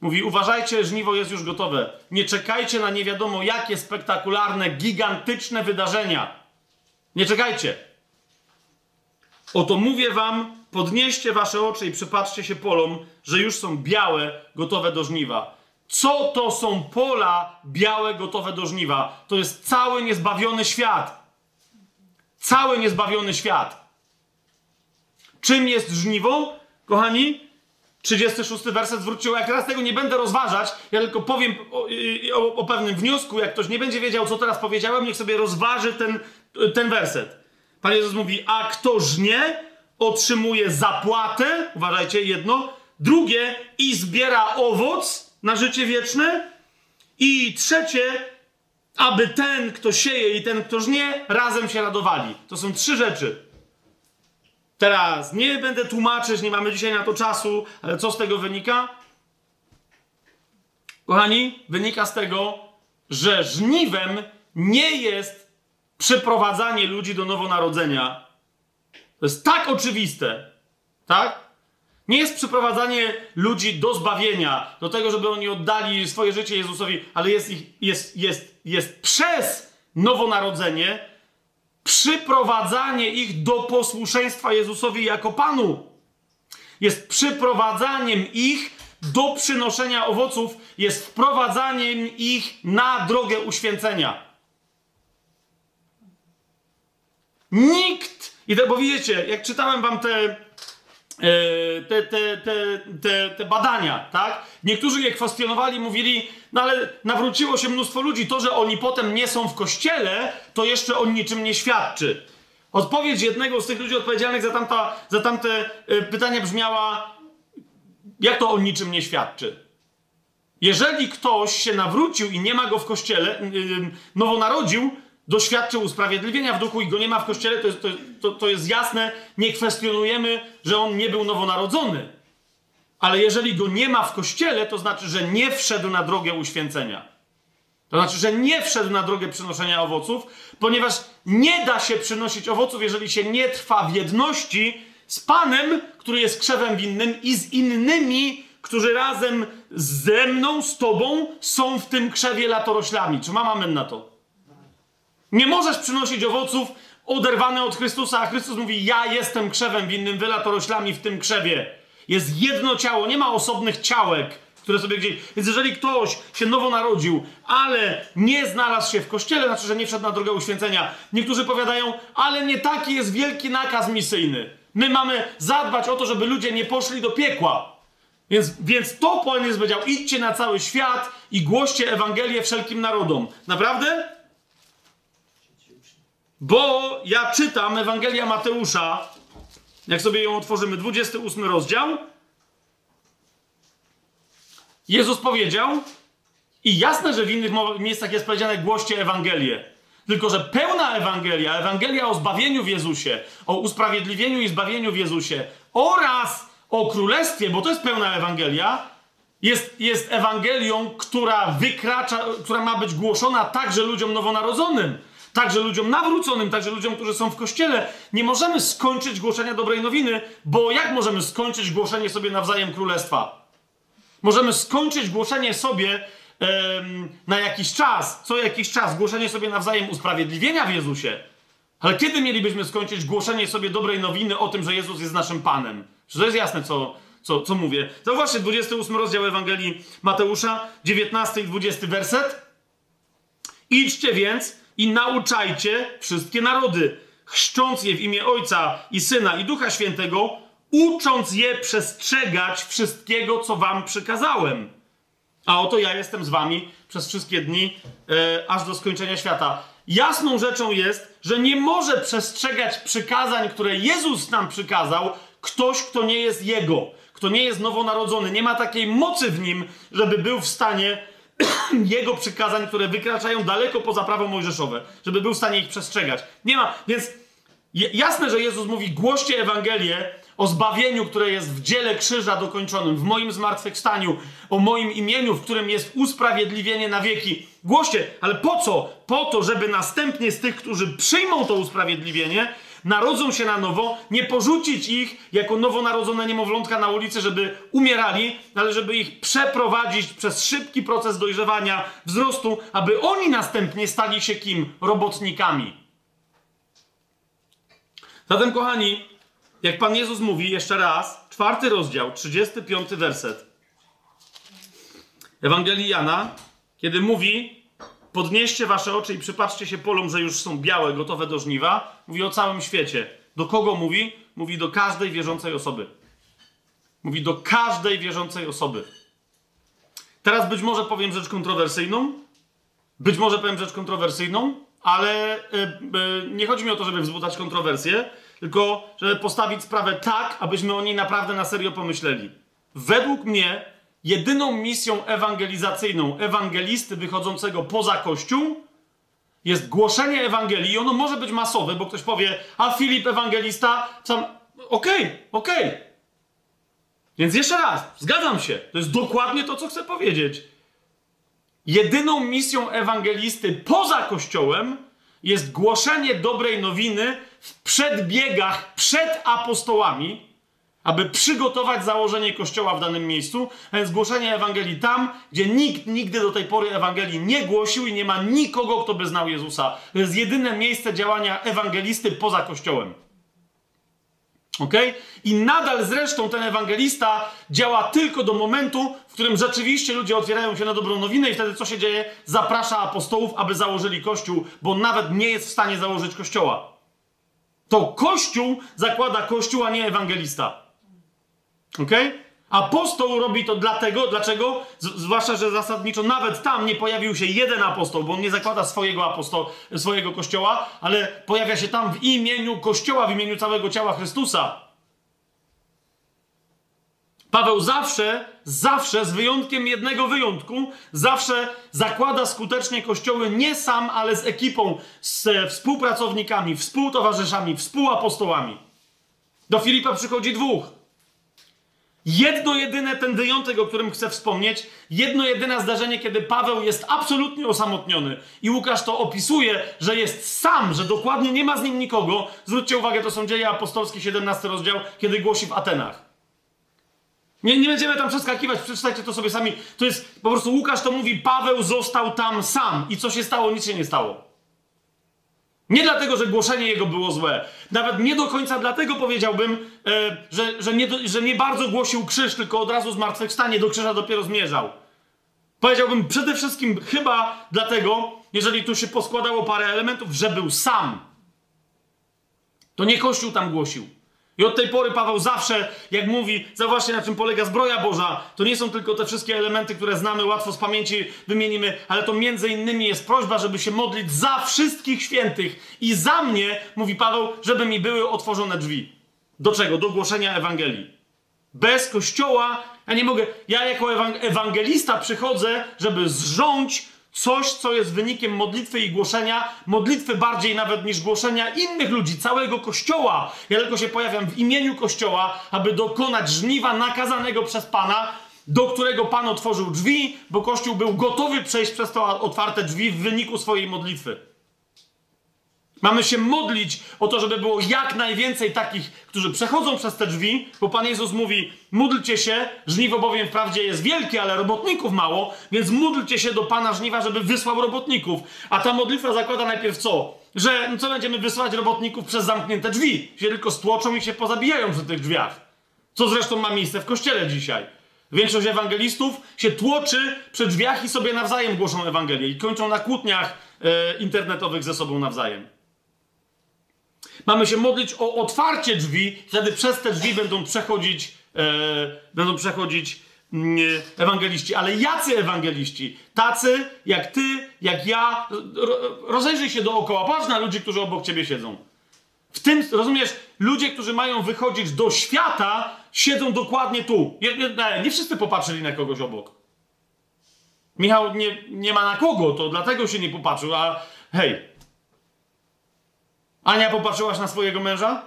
A: Mówi, uważajcie, żniwo jest już gotowe. Nie czekajcie na nie wiadomo jakie spektakularne, gigantyczne wydarzenia. Nie czekajcie. Oto mówię wam, podnieście wasze oczy i przypatrzcie się polom, że już są białe, gotowe do żniwa. Co to są pola białe, gotowe do żniwa? To jest cały niezbawiony świat. Cały niezbawiony świat. Czym jest żniwo, kochani? 36 werset zwróćcie jak teraz tego nie będę rozważać, ja tylko powiem o, o, o, pewnym wniosku, jak ktoś nie będzie wiedział, co teraz powiedziałem, niech sobie rozważy ten, ten werset. Pan Jezus mówi, a kto żnie, otrzymuje zapłatę, uważajcie, jedno, drugie i zbiera owoc na życie wieczne i trzecie, aby ten, kto sieje i ten, kto żnie, razem się radowali. To są trzy rzeczy. Teraz nie będę tłumaczyć, nie mamy dzisiaj na to czasu, ale co z tego wynika? Kochani, wynika z tego, że żniwem nie jest przyprowadzanie ludzi do nowonarodzenia, to jest tak oczywiste, tak? Nie jest przyprowadzanie ludzi do zbawienia, do tego, żeby oni oddali swoje życie Jezusowi, ale jest, ich, jest, jest, jest przez nowonarodzenie przyprowadzanie ich do posłuszeństwa Jezusowi jako Panu. Jest przyprowadzaniem ich do przynoszenia owoców, jest wprowadzaniem ich na drogę uświęcenia. Nikt i te, bo widzicie, jak czytałem wam te, te, te, te, te, te badania, tak? Niektórzy je kwestionowali, mówili, no ale nawróciło się mnóstwo ludzi. To, że oni potem nie są w kościele, to jeszcze o niczym nie świadczy. Odpowiedź jednego z tych ludzi odpowiedzialnych za, tamta, za tamte pytania brzmiała: Jak to o niczym nie świadczy? Jeżeli ktoś się nawrócił i nie ma go w kościele, nowo narodził, doświadczył usprawiedliwienia w duchu i go nie ma w kościele, to jest, to, to, to jest jasne, nie kwestionujemy, że on nie był nowonarodzony. Ale jeżeli go nie ma w kościele, to znaczy, że nie wszedł na drogę uświęcenia. To znaczy, że nie wszedł na drogę przynoszenia owoców, ponieważ nie da się przynosić owoców, jeżeli się nie trwa w jedności z Panem, który jest krzewem winnym, i z innymi, którzy razem ze mną, z Tobą są w tym krzewie latoroślami. Czy mam amen na to? Nie możesz przynosić owoców oderwane od Chrystusa, a Chrystus mówi: Ja jestem krzewem winnym, wy latoroślami w tym krzewie. Jest jedno ciało, nie ma osobnych ciałek, które sobie gdzieś. Więc jeżeli ktoś się nowo narodził, ale nie znalazł się w kościele, znaczy, że nie wszedł na drogę uświęcenia. Niektórzy powiadają, ale nie taki jest wielki nakaz misyjny. My mamy zadbać o to, żeby ludzie nie poszli do piekła. Więc, więc to jest powiedział, idźcie na cały świat i głoście Ewangelię wszelkim narodom. Naprawdę? Bo ja czytam Ewangelia Mateusza, jak sobie ją otworzymy, 28 rozdział. Jezus powiedział, i jasne, że w innych miejscach jest powiedziane głoście Ewangelię. Tylko, że pełna Ewangelia, Ewangelia o zbawieniu w Jezusie, o usprawiedliwieniu i zbawieniu w Jezusie oraz o Królestwie, bo to jest pełna Ewangelia, jest, jest Ewangelią, która wykracza, która ma być głoszona także ludziom nowonarodzonym, także ludziom nawróconym, także ludziom, którzy są w Kościele. Nie możemy skończyć głoszenia dobrej nowiny, bo jak możemy skończyć głoszenie sobie nawzajem Królestwa? Możemy skończyć głoszenie sobie na jakiś czas, co jakiś czas, głoszenie sobie nawzajem usprawiedliwienia w Jezusie. Ale kiedy mielibyśmy skończyć głoszenie sobie dobrej nowiny o tym, że Jezus jest naszym Panem? Czy to jest jasne, co, co, co mówię? Zauważcie, 28 rozdział Ewangelii Mateusza, 19 i 20 werset. Idźcie więc i nauczajcie wszystkie narody, chrzcząc je w imię Ojca i Syna i Ducha Świętego, ucząc je przestrzegać wszystkiego, co wam przykazałem. A oto ja jestem z wami przez wszystkie dni, e, aż do skończenia świata. Jasną rzeczą jest, że nie może przestrzegać przykazań, które Jezus nam przykazał, ktoś, kto nie jest Jego, kto nie jest nowonarodzony. Nie ma takiej mocy w nim, żeby był w stanie <clears throat> Jego przykazań, które wykraczają daleko poza prawo mojżeszowe, żeby był w stanie ich przestrzegać. Nie ma, więc jasne, że Jezus mówi, głoście Ewangelię, o zbawieniu, które jest w dziele krzyża dokończonym, w moim zmartwychwstaniu, o moim imieniu, w którym jest usprawiedliwienie na wieki. Głoście, ale po co? Po to, żeby następnie z tych, którzy przyjmą to usprawiedliwienie, narodzą się na nowo, nie porzucić ich jako nowonarodzone niemowlątka na ulicy, żeby umierali, ale żeby ich przeprowadzić przez szybki proces dojrzewania, wzrostu, aby oni następnie stali się kim? Robotnikami. Zatem, kochani, jak Pan Jezus mówi jeszcze raz, czwarty rozdział, 35 werset Ewangelii Jana, kiedy mówi, podnieście wasze oczy i przypatrzcie się polom, że już są białe, gotowe do żniwa, mówi o całym świecie. Do kogo mówi? Mówi do każdej wierzącej osoby. Mówi do każdej wierzącej osoby. Teraz być może powiem rzecz kontrowersyjną, być może powiem rzecz kontrowersyjną, ale yy, yy, nie chodzi mi o to, żeby wzbudzać kontrowersję, tylko żeby postawić sprawę tak, abyśmy o niej naprawdę na serio pomyśleli. Według mnie jedyną misją ewangelizacyjną ewangelisty wychodzącego poza Kościół jest głoszenie Ewangelii i ono może być masowe, bo ktoś powie, a Filip ewangelista, sam... Okej, okay, okej. Okay. Więc jeszcze raz, zgadzam się. To jest dokładnie to, co chcę powiedzieć. Jedyną misją ewangelisty poza Kościołem jest głoszenie dobrej nowiny w przedbiegach przed apostołami, aby przygotować założenie kościoła w danym miejscu, a więc głoszenie Ewangelii tam, gdzie nikt nigdy do tej pory Ewangelii nie głosił i nie ma nikogo, kto by znał Jezusa. To jest jedyne miejsce działania ewangelisty poza kościołem. Ok? I nadal zresztą ten ewangelista działa tylko do momentu, w którym rzeczywiście ludzie otwierają się na dobrą nowinę i wtedy co się dzieje? Zaprasza apostołów, aby założyli kościół, bo nawet nie jest w stanie założyć kościoła. To kościół zakłada kościół, a nie ewangelista. Ok? Apostoł robi to dlatego, dlaczego? Zwłaszcza, że zasadniczo nawet tam nie pojawił się jeden apostoł, bo on nie zakłada swojego apostoł, swojego kościoła, ale pojawia się tam w imieniu kościoła, w imieniu całego ciała Chrystusa. Paweł zawsze, zawsze, z wyjątkiem jednego wyjątku, zawsze zakłada skutecznie kościoły nie sam, ale z ekipą, z współpracownikami, współtowarzyszami, współapostołami. Do Filipa przychodzi dwóch. Jedno jedyne ten wyjątek, o którym chcę wspomnieć, jedno jedyne zdarzenie, kiedy Paweł jest absolutnie osamotniony i Łukasz to opisuje, że jest sam, że dokładnie nie ma z nim nikogo. Zwróćcie uwagę, to są dzieje apostolskie, 17 rozdział, kiedy głosi w Atenach. Nie, nie będziemy tam przeskakiwać, przeczytajcie to sobie sami. To jest po prostu Łukasz to mówi, Paweł został tam sam i co się stało, nic się nie stało. Nie dlatego, że głoszenie jego było złe. Nawet nie do końca dlatego powiedziałbym, e, że, że, nie do, że nie bardzo głosił krzyż, tylko od razu zmartwychwstanie do krzyża dopiero zmierzał. Powiedziałbym przede wszystkim chyba dlatego, jeżeli tu się poskładało parę elementów, że był sam. To nie Kościół tam głosił. I od tej pory Paweł zawsze, jak mówi, zauważcie na czym polega zbroja Boża, to nie są tylko te wszystkie elementy, które znamy, łatwo z pamięci wymienimy, ale to między innymi jest prośba, żeby się modlić za wszystkich świętych i za mnie, mówi Paweł, żeby mi były otworzone drzwi. Do czego? Do głoszenia Ewangelii. Bez kościoła ja nie mogę, ja jako ewangelista przychodzę, żeby zrządzić coś, co jest wynikiem modlitwy i głoszenia, modlitwy bardziej nawet niż głoszenia innych ludzi, całego Kościoła. Ja tylko się pojawiam w imieniu Kościoła, aby dokonać żniwa nakazanego przez Pana, do którego Pan otworzył drzwi, bo Kościół był gotowy przejść przez te otwarte drzwi w wyniku swojej modlitwy. Mamy się modlić o to, żeby było jak najwięcej takich, którzy przechodzą przez te drzwi, bo Pan Jezus mówi: módlcie się, żniwo bowiem wprawdzie jest wielkie, ale robotników mało, więc módlcie się do Pana żniwa, żeby wysłał robotników. A ta modlitwa zakłada najpierw co? Że no co będziemy wysyłać robotników przez zamknięte drzwi? Się tylko stłoczą i się pozabijają przy tych drzwiach. Co zresztą ma miejsce w kościele dzisiaj. Większość ewangelistów się tłoczy przy drzwiach i sobie nawzajem głoszą Ewangelię i kończą na kłótniach e, internetowych ze sobą nawzajem. Mamy się modlić o otwarcie drzwi, wtedy przez te drzwi będą przechodzić, e, będą przechodzić mm, ewangeliści. Ale jacy ewangeliści? Tacy jak ty, jak ja. Rozejrzyj się dookoła, patrz na ludzi, którzy obok ciebie siedzą. W tym, rozumiesz, ludzie, którzy mają wychodzić do świata, siedzą dokładnie tu. Nie, nie, nie wszyscy popatrzyli na kogoś obok. Michał nie, nie ma na kogo, to dlatego się nie popatrzył, a hej, Ania, popatrzyłaś na swojego męża?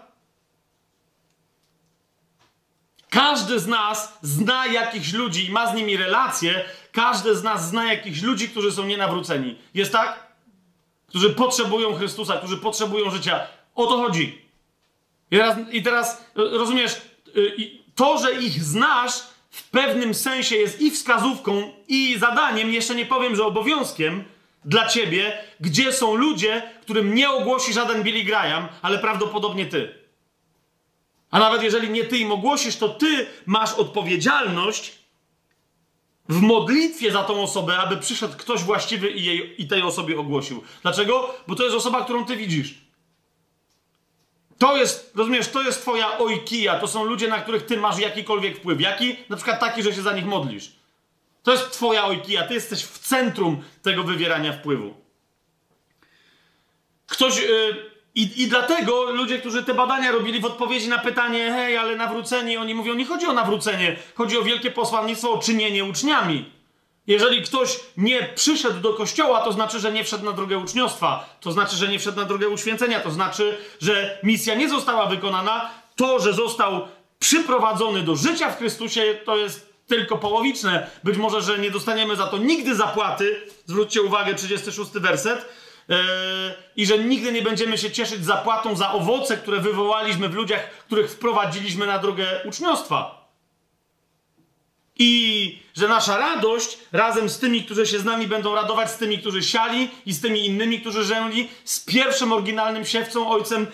A: Każdy z nas zna jakichś ludzi i ma z nimi relacje. Każdy z nas zna jakichś ludzi, którzy są nienawróceni. Jest tak? Którzy potrzebują Chrystusa, którzy potrzebują życia. O to chodzi. I teraz, i teraz rozumiesz, y, to, że ich znasz, w pewnym sensie jest i wskazówką, i zadaniem, jeszcze nie powiem, że obowiązkiem, dla ciebie, gdzie są ludzie, którym nie ogłosi żaden Billy Graham, ale prawdopodobnie ty. A nawet jeżeli nie ty im ogłosisz, to ty masz odpowiedzialność w modlitwie za tą osobę, aby przyszedł ktoś właściwy i, jej, i tej osobie ogłosił. Dlaczego? Bo to jest osoba, którą ty widzisz. To jest, rozumiesz, to jest twoja ojkija, to są ludzie, na których ty masz jakikolwiek wpływ. Jaki? Na przykład taki, że się za nich modlisz. To jest twoja ojkija, ty jesteś w centrum tego wywierania wpływu. Ktoś... Yy, i, I dlatego ludzie, którzy te badania robili w odpowiedzi na pytanie, hej, ale nawróceni, oni mówią, nie chodzi o nawrócenie, chodzi o wielkie posłannictwo, o czynienie uczniami. Jeżeli ktoś nie przyszedł do kościoła, to znaczy, że nie wszedł na drogę uczniostwa, to znaczy, że nie wszedł na drogę uświęcenia, to znaczy, że misja nie została wykonana. To, że został przyprowadzony do życia w Chrystusie, to jest tylko połowiczne. Być może, że nie dostaniemy za to nigdy zapłaty. Zwróćcie uwagę, 36 werset. Yy, I że nigdy nie będziemy się cieszyć zapłatą za owoce, które wywołaliśmy w ludziach, których wprowadziliśmy na drogę uczniostwa. I że nasza radość razem z tymi, którzy się z nami będą radować, z tymi, którzy siali i z tymi innymi, którzy rzęli, z pierwszym oryginalnym siewcą, Ojcem,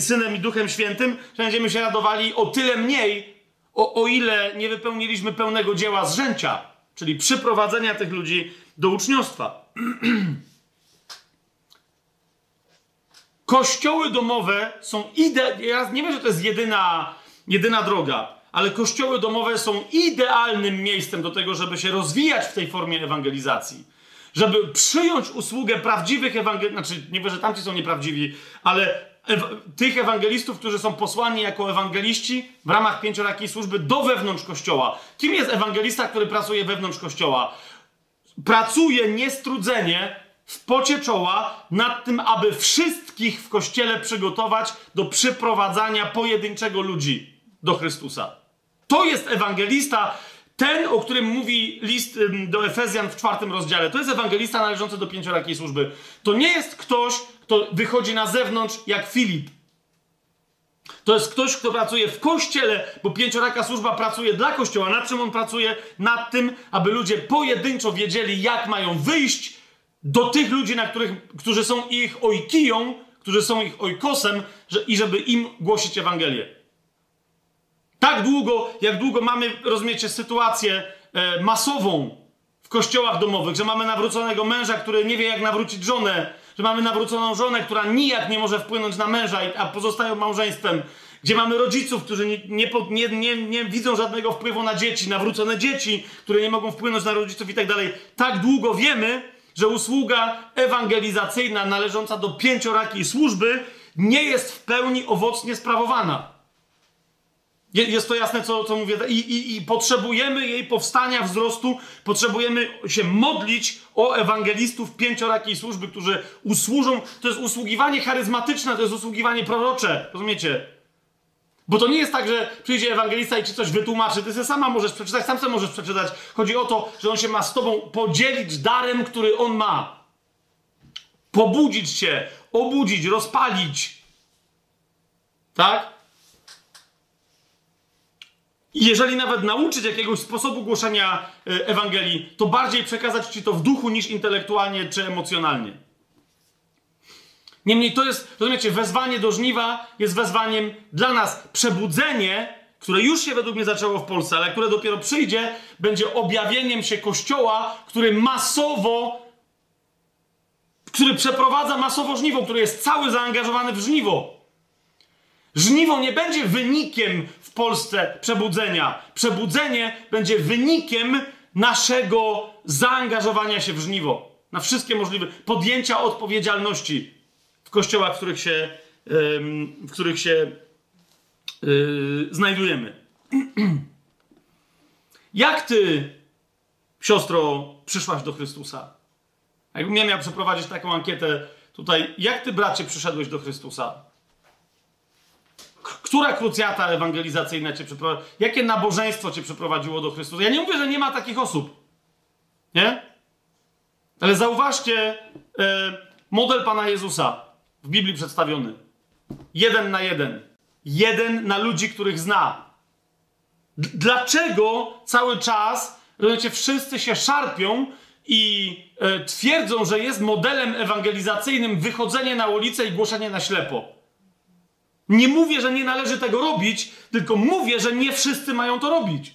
A: Synem i Duchem Świętym, że będziemy się radowali o tyle mniej, o, o ile nie wypełniliśmy pełnego dzieła zrzęcia, czyli przyprowadzenia tych ludzi do uczniostwa. <clears throat> Kościoły domowe są ide... Ja nie wiem, że to jest jedyna, jedyna droga, ale kościoły domowe są idealnym miejscem do tego, żeby się rozwijać w tej formie ewangelizacji. Żeby przyjąć usługę prawdziwych ewangelistów, znaczy nie wiem, że tamci są nieprawdziwi, ale tych ewangelistów, którzy są posłani jako ewangeliści w ramach pięciorakiej służby do wewnątrz kościoła. Kim jest ewangelista, który pracuje wewnątrz kościoła? Pracuje niestrudzenie w pocie czoła nad tym, aby wszystkich w kościele przygotować do przyprowadzania pojedynczego ludzi do Chrystusa. To jest ewangelista, ten, o którym mówi list do Efezjan w czwartym rozdziale. To jest ewangelista należący do pięciorakiej służby. To nie jest ktoś, kto wychodzi na zewnątrz jak Filip. To jest ktoś, kto pracuje w kościele, bo pięcioraka służba pracuje dla kościoła. Nad czym on pracuje? Nad tym, aby ludzie pojedynczo wiedzieli, jak mają wyjść do tych ludzi, na których, którzy są ich ojkiją, którzy są ich ojkosem, że, i żeby im głosić Ewangelię. Tak długo, jak długo mamy, rozumiecie, sytuację e, masową w kościołach domowych, że mamy nawróconego męża, który nie wie, jak nawrócić żonę, że mamy nawróconą żonę, która nijak nie może wpłynąć na męża, a pozostają małżeństwem, gdzie mamy rodziców, którzy nie, nie, nie, nie, widzą żadnego wpływu na dzieci, nawrócone dzieci, które nie mogą wpłynąć na rodziców i tak dalej. Tak długo wiemy, że usługa ewangelizacyjna należąca do pięciorakiej służby nie jest w pełni owocnie sprawowana. Jest to jasne, co, co mówię. I, i, I potrzebujemy jej powstania, wzrostu, potrzebujemy się modlić o ewangelistów pięciorakiej służby, którzy usłużą. To jest usługiwanie charyzmatyczne, to jest usługiwanie prorocze. Rozumiecie? Bo to nie jest tak, że przyjdzie ewangelista i ci coś wytłumaczy. Ty sobie sama możesz przeczytać, sam sobie możesz przeczytać. Chodzi o to, że on się ma z tobą podzielić darem, który on ma. Pobudzić się, obudzić, rozpalić. Tak? Jeżeli nawet nauczyć jakiegoś sposobu głoszenia e, Ewangelii, to bardziej przekazać ci to w duchu niż intelektualnie czy emocjonalnie. Niemniej to jest, rozumiecie, wezwanie do żniwa jest wezwaniem dla nas. Przebudzenie, które już się według mnie zaczęło w Polsce, ale które dopiero przyjdzie, będzie objawieniem się Kościoła, który masowo, który przeprowadza masowo żniwo, który jest cały zaangażowany w żniwo. Żniwo nie będzie wynikiem w Polsce przebudzenia. Przebudzenie będzie wynikiem naszego zaangażowania się w żniwo. Na wszystkie możliwe podjęcia odpowiedzialności kościołach, w których się, w których się yy, znajdujemy. <clears throat> Jak ty, siostro, przyszłaś do Chrystusa? Jakbym ja miał przeprowadzić taką ankietę tutaj, jak ty, bracie, przyszedłeś do Chrystusa? Która krucjata ewangelizacyjna cię przeprowadziła? Jakie nabożeństwo cię przeprowadziło do Chrystusa? Ja nie mówię, że nie ma takich osób. Nie? Ale zauważcie e, model Pana Jezusa w Biblii przedstawiony. Jeden na jeden. Jeden na ludzi, których zna. D dlaczego cały czas, rozumiecie, wszyscy się szarpią i e, twierdzą, że jest modelem ewangelizacyjnym wychodzenie na ulicę i głoszenie na ślepo? Nie mówię, że nie należy tego robić, tylko mówię, że nie wszyscy mają to robić.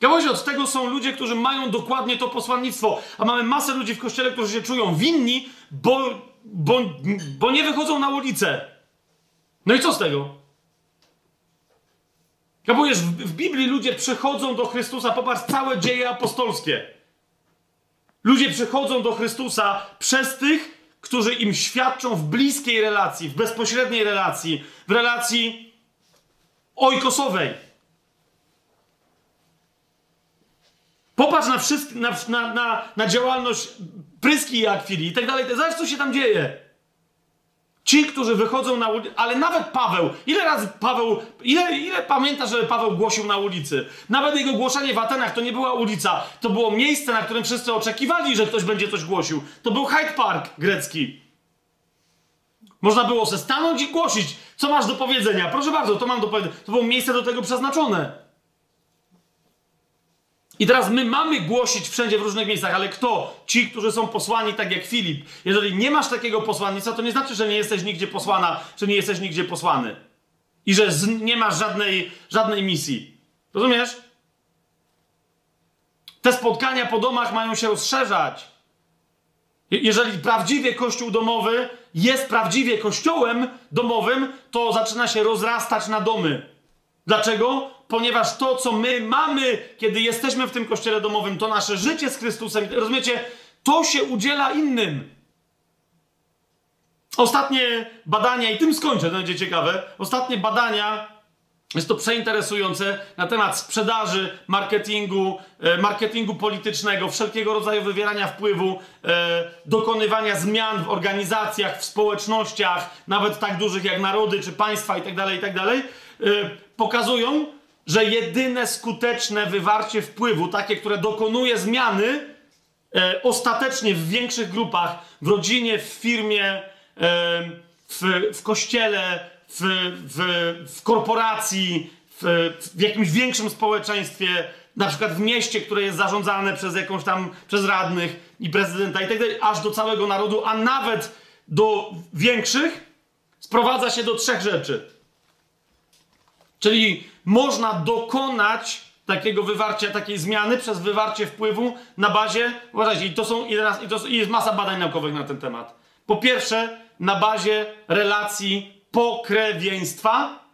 A: Gałąź od tego są ludzie, którzy mają dokładnie to posłannictwo, a mamy masę ludzi w kościele, którzy się czują winni, bo, bo, bo nie wychodzą na ulicę. No i co z tego? Gabujesz, w, w Biblii ludzie przychodzą do Chrystusa, popatrz, całe dzieje apostolskie. Ludzie przychodzą do Chrystusa przez tych, którzy im świadczą w bliskiej relacji, w bezpośredniej relacji, w relacji ojkosowej. Popatrz na, wszystko, na, na, na, na działalność Pryski i Akwili i tak dalej. Zobacz, co się tam dzieje. Ci, którzy wychodzą na ulicę, ale nawet Paweł, ile razy Paweł, ile, ile pamięta, że Paweł głosił na ulicy? Nawet jego głoszenie w Atenach to nie była ulica, to było miejsce, na którym wszyscy oczekiwali, że ktoś będzie coś głosił. To był Hyde Park grecki. Można było se stanąć i głosić, co masz do powiedzenia. Proszę bardzo, to mam do powiedzenia. To było miejsce do tego przeznaczone. I teraz my mamy głosić wszędzie w różnych miejscach, ale kto? Ci, którzy są posłani tak jak Filip. Jeżeli nie masz takiego posłannictwa, to nie znaczy, że nie jesteś nigdzie posłana, czy nie jesteś nigdzie posłany. I że nie masz żadnej, żadnej misji. Rozumiesz? Te spotkania po domach mają się rozszerzać. Jeżeli prawdziwie kościół domowy jest prawdziwie kościołem domowym, to zaczyna się rozrastać na domy. Dlaczego? Ponieważ to, co my mamy, kiedy jesteśmy w tym kościele domowym, to nasze życie z Chrystusem, rozumiecie, to się udziela innym. Ostatnie badania, i tym skończę, to będzie ciekawe. Ostatnie badania, jest to przeinteresujące, na temat sprzedaży, marketingu, e, marketingu politycznego, wszelkiego rodzaju wywierania wpływu, e, dokonywania zmian w organizacjach, w społecznościach, nawet tak dużych jak narody czy państwa itd., tak itd., tak e, pokazują, że jedyne skuteczne wywarcie wpływu, takie, które dokonuje zmiany e, ostatecznie w większych grupach, w rodzinie, w firmie, e, w, w kościele, w, w, w korporacji, w, w jakimś większym społeczeństwie, na przykład w mieście, które jest zarządzane przez jakąś tam, przez radnych i prezydenta i tak dalej, aż do całego narodu, a nawet do większych, sprowadza się do trzech rzeczy. Czyli można dokonać takiego wywarcia, takiej zmiany przez wywarcie wpływu na bazie, uważajcie, i to są, i, teraz, i to i jest masa badań naukowych na ten temat. Po pierwsze, na bazie relacji pokrewieństwa,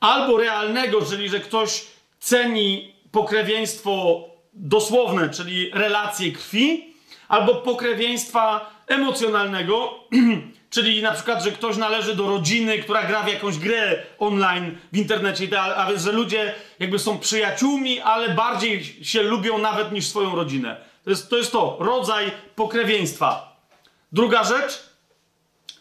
A: albo realnego, czyli że ktoś ceni pokrewieństwo dosłowne, czyli relacje krwi, albo pokrewieństwa emocjonalnego, <clears throat> czyli na przykład, że ktoś należy do rodziny, która gra w jakąś grę online w internecie, a więc, że ludzie jakby są przyjaciółmi, ale bardziej się lubią nawet niż swoją rodzinę. To jest to, jest to rodzaj pokrewieństwa. Druga rzecz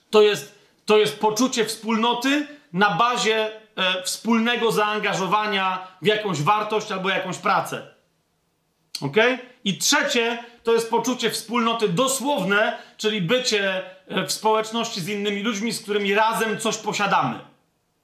A: to jest, to jest poczucie wspólnoty na bazie e, wspólnego zaangażowania w jakąś wartość albo jakąś pracę. Ok? I trzecie to jest poczucie wspólnoty dosłowne, czyli bycie e, w społeczności z innymi ludźmi, z którymi razem coś posiadamy.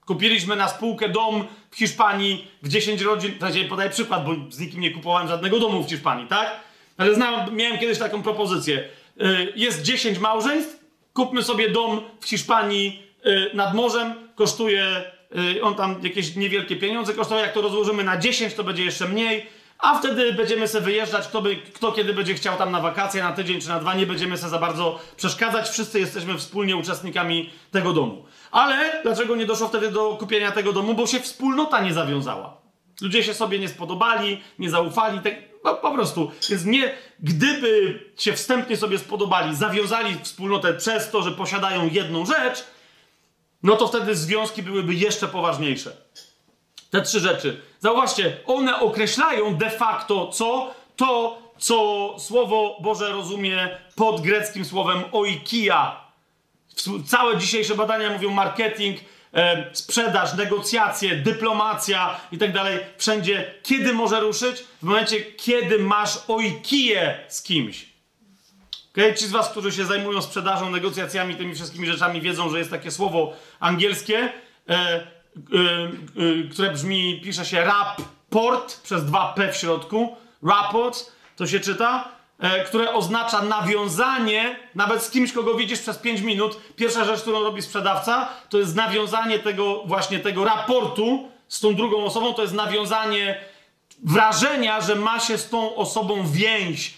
A: Kupiliśmy na spółkę dom w Hiszpanii w 10 rodzin. W podaję przykład, bo z nikim nie kupowałem żadnego domu w Hiszpanii, tak? Ale znam, miałem kiedyś taką propozycję. E, jest 10 małżeństw, kupmy sobie dom w Hiszpanii e, nad morzem, kosztuje, on tam jakieś niewielkie pieniądze kosztuje, jak to rozłożymy na 10, to będzie jeszcze mniej a wtedy będziemy sobie wyjeżdżać, kto, by, kto kiedy będzie chciał tam na wakacje, na tydzień czy na dwa, nie będziemy sobie za bardzo przeszkadzać, wszyscy jesteśmy wspólnie uczestnikami tego domu. Ale dlaczego nie doszło wtedy do kupienia tego domu? Bo się wspólnota nie zawiązała. Ludzie się sobie nie spodobali, nie zaufali, tak, no, po prostu. Więc nie, gdyby się wstępnie sobie spodobali, zawiązali wspólnotę przez to, że posiadają jedną rzecz, no to wtedy związki byłyby jeszcze poważniejsze. Te trzy rzeczy. Zauważcie, one określają de facto co? To, co Słowo Boże rozumie pod greckim słowem oikia. Całe dzisiejsze badania mówią marketing, e, sprzedaż, negocjacje, dyplomacja i tak dalej. Wszędzie. Kiedy może ruszyć? W momencie, kiedy masz oikiję z kimś. Okay? Ci z was, którzy się zajmują sprzedażą, negocjacjami, tymi wszystkimi rzeczami, wiedzą, że jest takie słowo angielskie. E, Y, y, które brzmi, pisze się rapport przez dwa P w środku, rapport, to się czyta, e, które oznacza nawiązanie, nawet z kimś, kogo widzisz przez 5 minut. Pierwsza rzecz, którą robi sprzedawca, to jest nawiązanie tego właśnie tego raportu z tą drugą osobą, to jest nawiązanie wrażenia, że ma się z tą osobą więź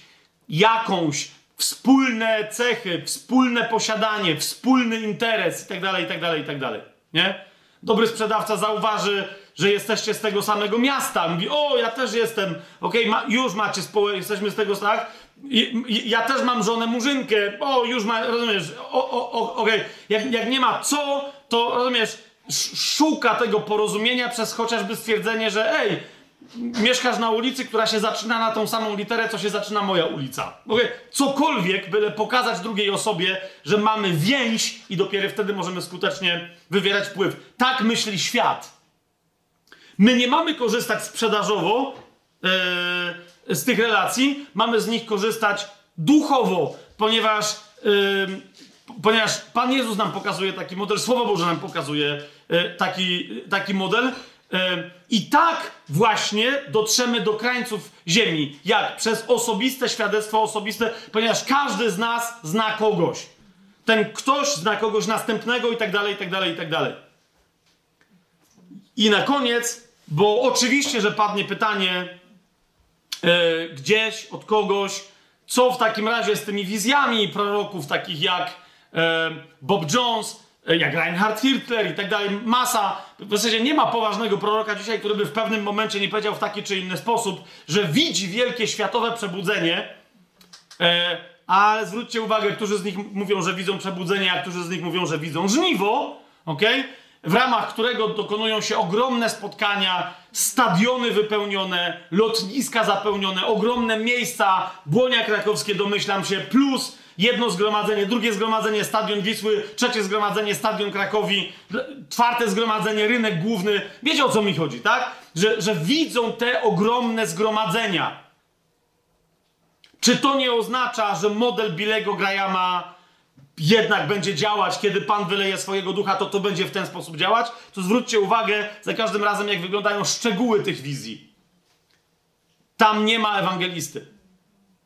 A: jakąś, wspólne cechy, wspólne posiadanie, wspólny interes itd., itd., itd., nie? Dobry sprzedawca zauważy, że jesteście z tego samego miasta. Mówi, o, ja też jestem, okej, okay, ma, już macie społeczność, jesteśmy z tego, tak? ja też mam żonę murzynkę, o, już ma, rozumiesz, okej, okay. jak, jak nie ma co, to, rozumiesz, szuka tego porozumienia przez chociażby stwierdzenie, że ej, mieszkasz na ulicy, która się zaczyna na tą samą literę, co się zaczyna moja ulica. Okay? Cokolwiek, byle pokazać drugiej osobie, że mamy więź i dopiero wtedy możemy skutecznie wywierać wpływ. Tak myśli świat. My nie mamy korzystać sprzedażowo yy, z tych relacji, mamy z nich korzystać duchowo, ponieważ, yy, ponieważ Pan Jezus nam pokazuje taki model, Słowo Boże nam pokazuje yy, taki, taki model, i tak właśnie dotrzemy do krańców ziemi. Jak? Przez osobiste świadectwo osobiste, ponieważ każdy z nas zna kogoś. Ten ktoś zna kogoś następnego i tak dalej, i tak dalej, i tak dalej. I na koniec, bo oczywiście, że padnie pytanie yy, gdzieś od kogoś, co w takim razie z tymi wizjami proroków, takich jak yy, Bob Jones, E, jak Reinhard Hitler i tak dalej, masa, w zasadzie nie ma poważnego proroka dzisiaj, który by w pewnym momencie nie powiedział w taki czy inny sposób, że widzi wielkie światowe przebudzenie, e, ale zwróćcie uwagę, którzy z nich mówią, że widzą przebudzenie, a którzy z nich mówią, że widzą żniwo, ok? W ramach którego dokonują się ogromne spotkania, stadiony wypełnione, lotniska zapełnione, ogromne miejsca, Błonia Krakowskie domyślam się, plus jedno zgromadzenie, drugie zgromadzenie Stadion Wisły, trzecie zgromadzenie Stadion Krakowi, czwarte zgromadzenie Rynek Główny. Wiecie o co mi chodzi, tak? Że, że widzą te ogromne zgromadzenia. Czy to nie oznacza, że model Bilego Grahama jednak będzie działać, kiedy Pan wyleje swojego ducha, to to będzie w ten sposób działać? To zwróćcie uwagę za każdym razem, jak wyglądają szczegóły tych wizji. Tam nie ma ewangelisty.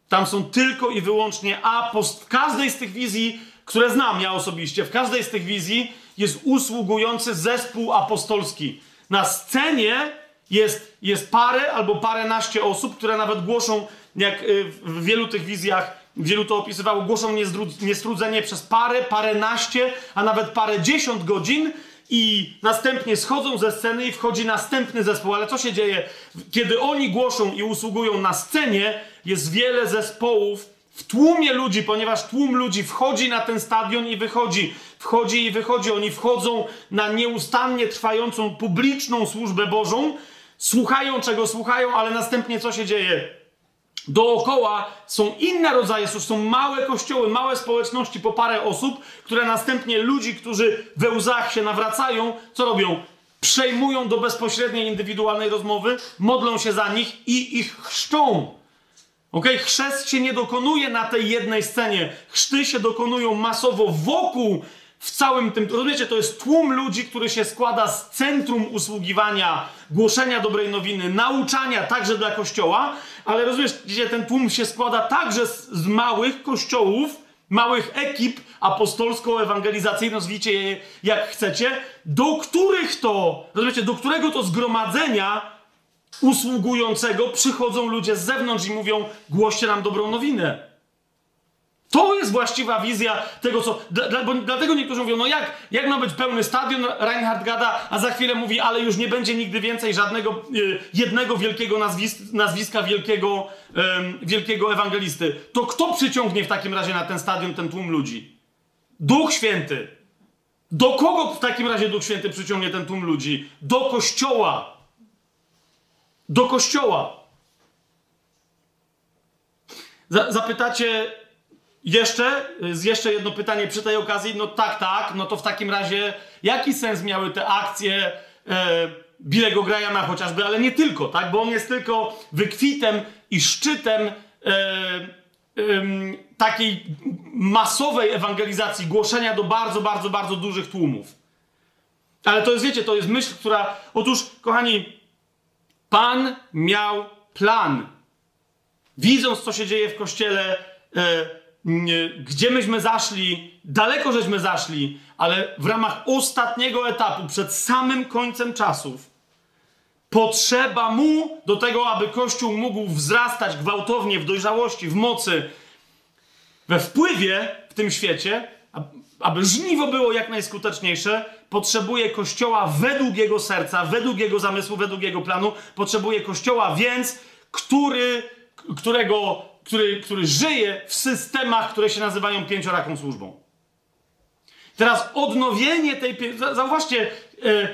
A: Tam są tylko i wyłącznie apost. Każdej z tych wizji, które znam ja osobiście, w każdej z tych wizji jest usługujący zespół apostolski. Na scenie jest, jest parę albo paręnaście osób, które nawet głoszą, jak y, w wielu tych wizjach, wielu to opisywało, głoszą niestrudzenie przez parę, paręnaście, a nawet parę dziesiąt godzin i następnie schodzą ze sceny i wchodzi następny zespół. Ale co się dzieje? Kiedy oni głoszą i usługują na scenie, jest wiele zespołów w tłumie ludzi, ponieważ tłum ludzi wchodzi na ten stadion i wychodzi, wchodzi i wychodzi. Oni wchodzą na nieustannie trwającą publiczną służbę Bożą, słuchają czego słuchają, ale następnie co się dzieje? Dookoła są inne rodzaje są małe kościoły, małe społeczności po parę osób, które następnie ludzi, którzy we łzach się nawracają, co robią? Przejmują do bezpośredniej, indywidualnej rozmowy, modlą się za nich i ich chrzczą. Ok? Chrzest się nie dokonuje na tej jednej scenie. Chrzty się dokonują masowo wokół w całym tym, rozumiecie, to jest tłum ludzi, który się składa z centrum usługiwania, głoszenia dobrej nowiny, nauczania także dla kościoła, ale rozumiesz, gdzie ten tłum się składa także z, z małych kościołów, małych ekip apostolsko-ewangelizacyjnych, nazwijcie je jak chcecie, do których to, rozumiecie, do którego to zgromadzenia usługującego przychodzą ludzie z zewnątrz i mówią, głoście nam dobrą nowinę. To jest właściwa wizja tego, co. Dla, bo dlatego niektórzy mówią, no jak, jak ma być pełny stadion, Reinhard gada, a za chwilę mówi, ale już nie będzie nigdy więcej żadnego y, jednego wielkiego nazwis, nazwiska wielkiego, y, wielkiego ewangelisty. To kto przyciągnie w takim razie na ten stadion ten tłum ludzi? Duch Święty. Do kogo w takim razie Duch Święty przyciągnie ten tłum ludzi? Do kościoła. Do kościoła. Zapytacie, jeszcze, jeszcze jedno pytanie przy tej okazji. No tak, tak, no to w takim razie jaki sens miały te akcje e, Billego Grahama chociażby, ale nie tylko, tak? Bo on jest tylko wykwitem i szczytem e, e, takiej masowej ewangelizacji, głoszenia do bardzo, bardzo, bardzo dużych tłumów. Ale to jest, wiecie, to jest myśl, która... Otóż, kochani, Pan miał plan. Widząc, co się dzieje w Kościele, e, gdzie myśmy zaszli, daleko żeśmy zaszli, ale w ramach ostatniego etapu, przed samym końcem czasów, potrzeba mu do tego, aby Kościół mógł wzrastać gwałtownie w dojrzałości, w mocy, we wpływie w tym świecie, aby żniwo było jak najskuteczniejsze, potrzebuje Kościoła według jego serca, według jego zamysłu, według jego planu. Potrzebuje Kościoła więc, który, którego który, który żyje w systemach, które się nazywają pięcioraką służbą. Teraz odnowienie tej. Zauważcie, e,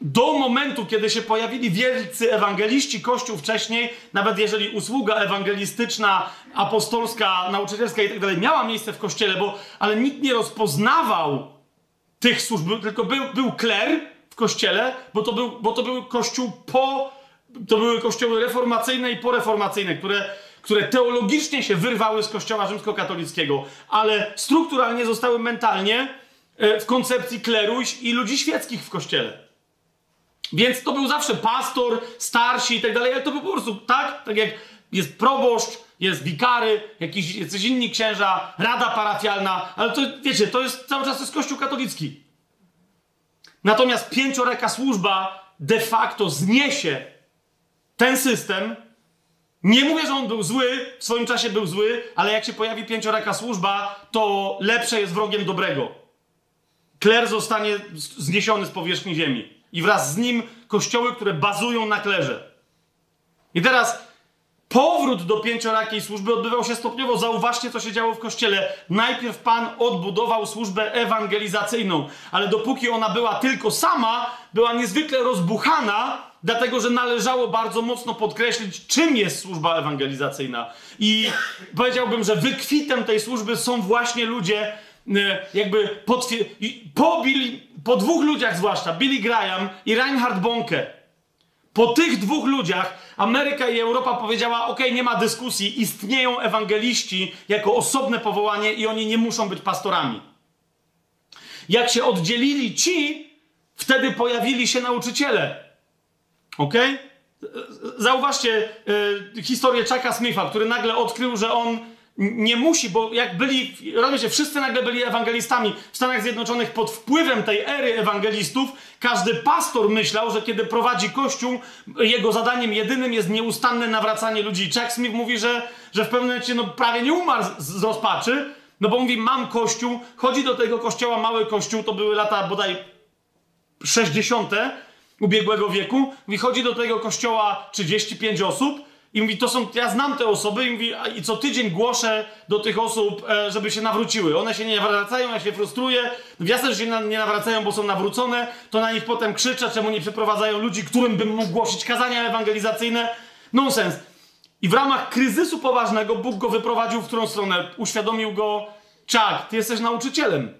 A: do momentu, kiedy się pojawili wielcy ewangeliści, Kościół wcześniej, nawet jeżeli usługa ewangelistyczna, apostolska, nauczycielska i tak dalej miała miejsce w kościele, bo, ale nikt nie rozpoznawał tych służb, tylko był, był kler w kościele, bo to był, bo to był kościół po. To były kościoły reformacyjne i poreformacyjne, które które teologicznie się wyrwały z kościoła rzymskokatolickiego, ale strukturalnie zostały mentalnie e, w koncepcji kleru i ludzi świeckich w kościele. Więc to był zawsze pastor, starsi i tak dalej, ale to był po prostu tak, tak jak jest proboszcz, jest wikary, jakiś, jacyś inni księża, rada parafialna, ale to wiecie, to jest cały czas jest kościół katolicki. Natomiast pięcioreka służba de facto zniesie ten system nie mówię, że on był zły, w swoim czasie był zły, ale jak się pojawi pięcioraka służba, to lepsze jest wrogiem dobrego. Kler zostanie zniesiony z powierzchni ziemi. I wraz z nim kościoły, które bazują na klerze. I teraz powrót do pięciorakiej służby odbywał się stopniowo. Zauważcie, co się działo w kościele. Najpierw Pan odbudował służbę ewangelizacyjną, ale dopóki ona była tylko sama, była niezwykle rozbuchana dlatego że należało bardzo mocno podkreślić, czym jest służba ewangelizacyjna. I powiedziałbym, że wykwitem tej służby są właśnie ludzie, e, jakby po, Billy, po dwóch ludziach zwłaszcza, Billy Graham i Reinhard Bonke. Po tych dwóch ludziach Ameryka i Europa powiedziała: OK, nie ma dyskusji, istnieją ewangeliści jako osobne powołanie i oni nie muszą być pastorami. Jak się oddzielili ci, wtedy pojawili się nauczyciele. Ok? Zauważcie y, historię Chucka Smitha, który nagle odkrył, że on nie musi, bo jak byli, rozumiecie, wszyscy nagle byli ewangelistami w Stanach Zjednoczonych pod wpływem tej ery ewangelistów, każdy pastor myślał, że kiedy prowadzi kościół, jego zadaniem jedynym jest nieustanne nawracanie ludzi. Chuck Smith mówi, że, że w pewnym momencie no, prawie nie umarł z, z rozpaczy, no bo mówi, mam kościół, chodzi do tego kościoła, mały kościół, to były lata bodaj 60. ubiegłego wieku, mówi, chodzi do tego kościoła 35 osób, i mówi, to są, ja znam te osoby i mówi, i co tydzień głoszę do tych osób, e, żeby się nawróciły. One się nie nawracają, ja się frustruję. Jasne, że się nie nawracają, bo są nawrócone, to na nich potem krzyczę, czemu nie przeprowadzają ludzi, którym bym mógł głosić kazania ewangelizacyjne. Nonsens. I w ramach kryzysu poważnego Bóg go wyprowadził w którą stronę? Uświadomił go, czak, ty jesteś nauczycielem,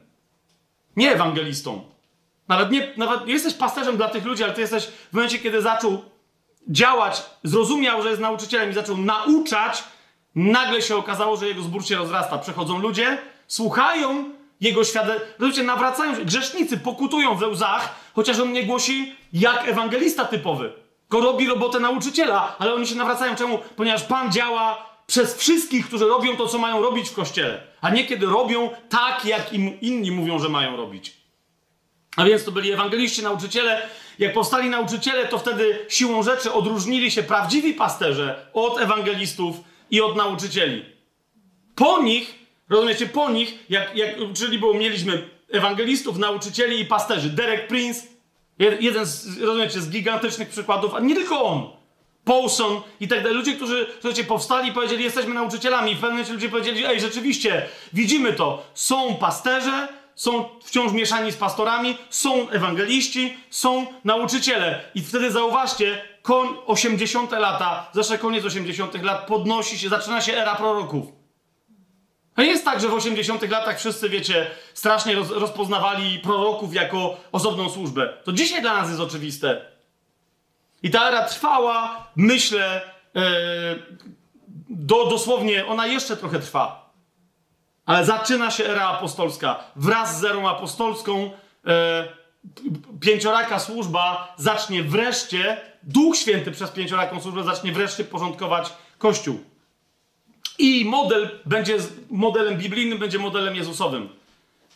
A: nie ewangelistą. Nawet nie, nawet jesteś pasterzem dla tych ludzi, ale ty jesteś w momencie, kiedy zaczął działać, zrozumiał, że jest nauczycielem i zaczął nauczać, nagle się okazało, że jego zbór się rozrasta. Przechodzą ludzie, słuchają jego świadectwa, ludzie nawracają się, grzesznicy pokutują we łzach, chociaż on nie głosi jak ewangelista typowy. Go robi robotę nauczyciela, ale oni się nawracają. Czemu? Ponieważ Pan działa przez wszystkich, którzy robią to, co mają robić w kościele, a nie kiedy robią tak, jak im inni mówią, że mają robić. A więc to byli ewangeliści, nauczyciele, jak powstali nauczyciele, to wtedy siłą rzeczy odróżnili się prawdziwi pasterze od ewangelistów i od nauczycieli. Po nich, rozumiecie, po nich, jak, jak czyli było, mieliśmy ewangelistów, nauczycieli i pasterzy. Derek Prince, jeden z, rozumiecie, z gigantycznych przykładów, a nie tylko on. Paulson i tak dalej. Ludzie, którzy, słuchajcie, powstali i powiedzieli, jesteśmy nauczycielami. I w pewnym momencie ludzie powiedzieli, ej, rzeczywiście, widzimy to. Są pasterze, są wciąż mieszani z pastorami, są ewangeliści, są nauczyciele. I wtedy zauważcie, koń 80 lata, zawsze koniec 80 lat, podnosi się, zaczyna się era proroków. To nie jest tak, że w 80 latach wszyscy, wiecie, strasznie roz, rozpoznawali proroków jako osobną służbę. To dzisiaj dla nas jest oczywiste. I ta era trwała, myślę, yy, do, dosłownie, ona jeszcze trochę trwa. Ale zaczyna się era apostolska. Wraz z erą apostolską e, pięcioraka służba zacznie wreszcie, Duch Święty przez pięcioraką służbę zacznie wreszcie porządkować Kościół. I model będzie modelem biblijnym, będzie modelem Jezusowym.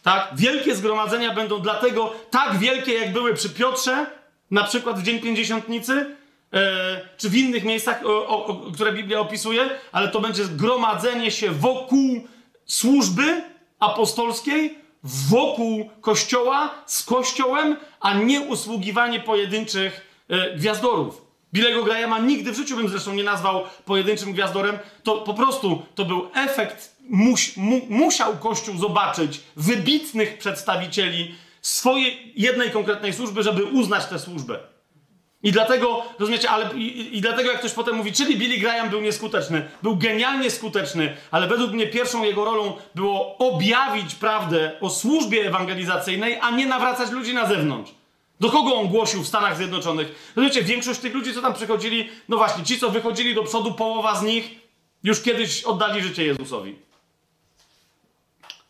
A: Tak? Wielkie zgromadzenia będą dlatego tak wielkie, jak były przy Piotrze, na przykład w Dzień Pięćdziesiątnicy, e, czy w innych miejscach, które Biblia opisuje, ale to będzie zgromadzenie się wokół służby apostolskiej wokół kościoła, z kościołem, a nie usługiwanie pojedynczych e, gwiazdorów. Billego Grahama nigdy w życiu bym zresztą nie nazwał pojedynczym gwiazdorem. To po prostu to był efekt, muś, mu, musiał Kościół zobaczyć wybitnych przedstawicieli swojej jednej konkretnej służby, żeby uznać tę służbę. I dlatego, rozumiecie, ale i, i, dlatego jak ktoś potem mówi, czyli Billy Graham był nieskuteczny, był genialnie skuteczny, ale według mnie pierwszą jego rolą było objawić prawdę o służbie ewangelizacyjnej, a nie nawracać ludzi na zewnątrz. Do kogo on głosił w Stanach Zjednoczonych? Rozumiecie, większość tych ludzi, co tam przychodzili, no właśnie, ci, co wychodzili do przodu, połowa z nich już kiedyś oddali życie Jezusowi.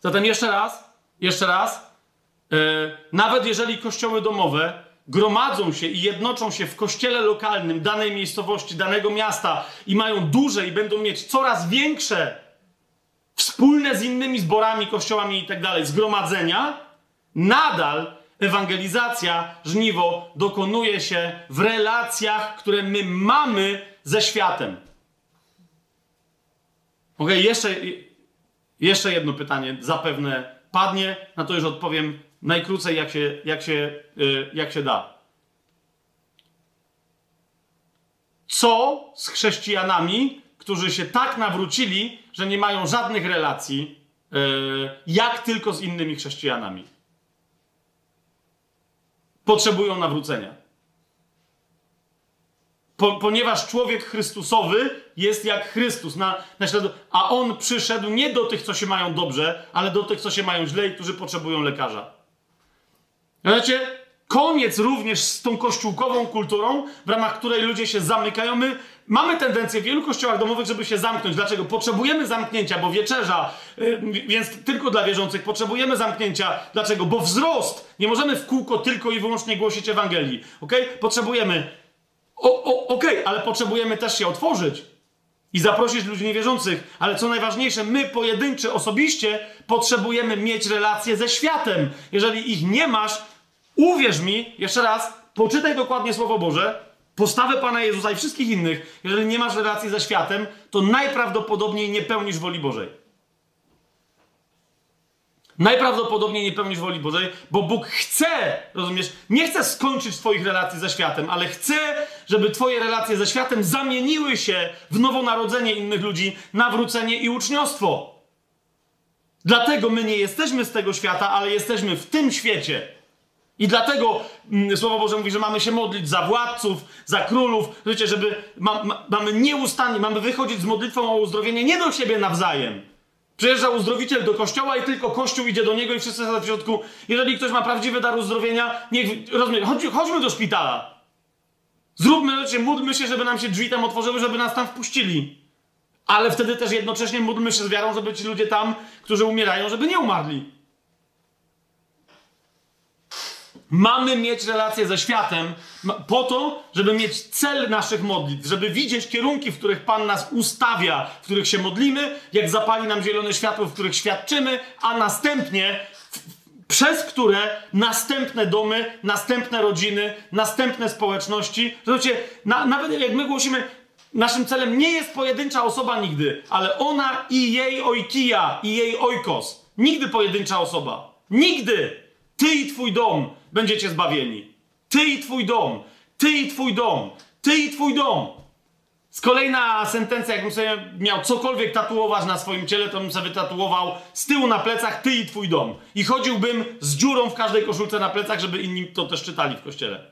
A: Zatem jeszcze raz, jeszcze raz, yy, nawet jeżeli kościoły domowe gromadzą się i jednoczą się w kościele lokalnym danej miejscowości, danego miasta i mają duże i będą mieć coraz większe wspólne z innymi zborami, kościołami i tak dalej zgromadzenia, nadal ewangelizacja, żniwo dokonuje się w relacjach, które my mamy ze światem. Ok, jeszcze, jeszcze jedno pytanie zapewne padnie, na to już odpowiem najkrócej, jak się, jak się, yy, jak się da. Co z chrześcijanami, którzy się tak nawrócili, że nie mają żadnych relacji, yy, jak tylko z innymi chrześcijanami? Potrzebują nawrócenia. Po, ponieważ człowiek Chrystusowy jest jak Chrystus, na, na śladu, a on przyszedł nie do tych, co się mają dobrze, ale do tych, co się mają źle i którzy potrzebują lekarza. Znacie, koniec również z tą kościółkową kulturą, w ramach której ludzie się zamykają. My mamy tendencję w wielu kościołach domowych, żeby się zamknąć. Dlaczego? Potrzebujemy zamknięcia, bo wieczerza, yy, więc tylko dla wierzących potrzebujemy zamknięcia. Dlaczego? Bo wzrost. Nie możemy w kółko tylko i wyłącznie głosić Ewangelii. Ok? Potrzebujemy. Okej, okay, ale potrzebujemy też się otworzyć. i zaprosić ludzi niewierzących, ale co najważniejsze, my pojedynczy, osobiście potrzebujemy mieć relacje ze światem. Jeżeli ich nie masz, uwierz mi, jeszcze raz, poczytaj dokładnie Słowo Boże, postawę Pana Jezusa i wszystkich innych. Jeżeli nie masz relacji ze światem, to najprawdopodobniej nie pełnisz woli Bożej. Najprawdopodobniej nie pełnisz woli Bożej, bo Bóg chce, rozumiesz, nie chce skończyć Twoich relacji ze światem, ale chce, żeby Twoje relacje ze światem zamieniły się w nowonarodzenie innych ludzi, nawrócenie i uczniostwo. Dlatego my nie jesteśmy z tego świata, ale jesteśmy w tym świecie. I dlatego mm, Słowo Boże mówi, że mamy się modlić za władców, za królów, wiecie, żeby ma, ma, mamy nieustannie, mamy wychodzić z modlitwą o uzdrowienie nie do siebie nawzajem, Przyjeżdża uzdrowiciel do kościoła i tylko kościół idzie do niego i wszyscy są w środku. Jeżeli ktoś ma prawdziwy dar uzdrowienia, niech, rozumiem, chodź, chodźmy do szpitala. Zróbmy, wiecie, módlmy się, żeby nam się drzwi tam otworzyły, żeby nas tam wpuścili. Ale wtedy też jednocześnie módlmy się z wiarą, żeby ci ludzie tam, którzy umierają, żeby nie umarli. Mamy mieć relacje ze światem po to, żeby mieć cel naszych modlitw, żeby widzieć kierunki, w których Pan nas ustawia, w których się modlimy, jak zapali nam zielone światło, w których świadczymy, a następnie przez które następne domy, następne rodziny, następne społeczności. Zobaczcie, na, nawet jak my głosimy, naszym celem nie jest pojedyncza osoba nigdy, ale ona i jej ojkija, i jej ojkos. Nigdy pojedyncza osoba. Nigdy! Ty i twój dom będziecie zbawieni. Ty i twój dom. Ty i twój dom. Ty i twój dom. Z kolejna sentencja, jakbym sobie miał cokolwiek tatuować na swoim ciele, to bym sobie tatuował z tyłu na plecach ty i twój dom. I chodziłbym z dziurą w każdej koszulce na plecach, żeby inni to też czytali w kościele.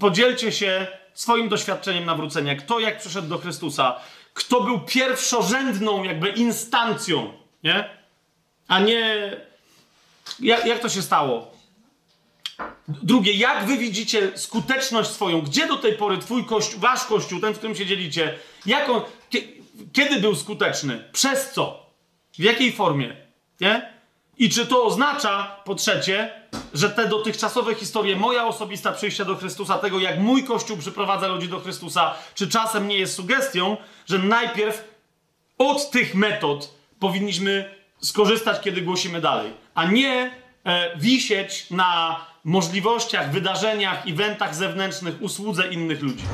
A: Podzielcie się swoim doświadczeniem nawrócenia. Kto jak przyszedł do Chrystusa, kto był pierwszorzędną jakby instancją, nie? A nie jak, jak to się stało? Drugie, jak wy widzicie skuteczność swoją? Gdzie do tej pory twój kościół, wasz kościół, ten, w którym się dzielicie, jaką, kiedy był skuteczny? Przez co? W jakiej formie? Nie? I czy to oznacza, po trzecie, że te dotychczasowe historie, moja osobista przyjścia do Chrystusa, tego jak mój kościół przyprowadza ludzi do Chrystusa, czy czasem nie jest sugestią, że najpierw od tych metod powinniśmy skorzystać, kiedy głosimy dalej, a nie e, wisieć na możliwościach, wydarzeniach, eventach zewnętrznych, usłudze innych ludzi.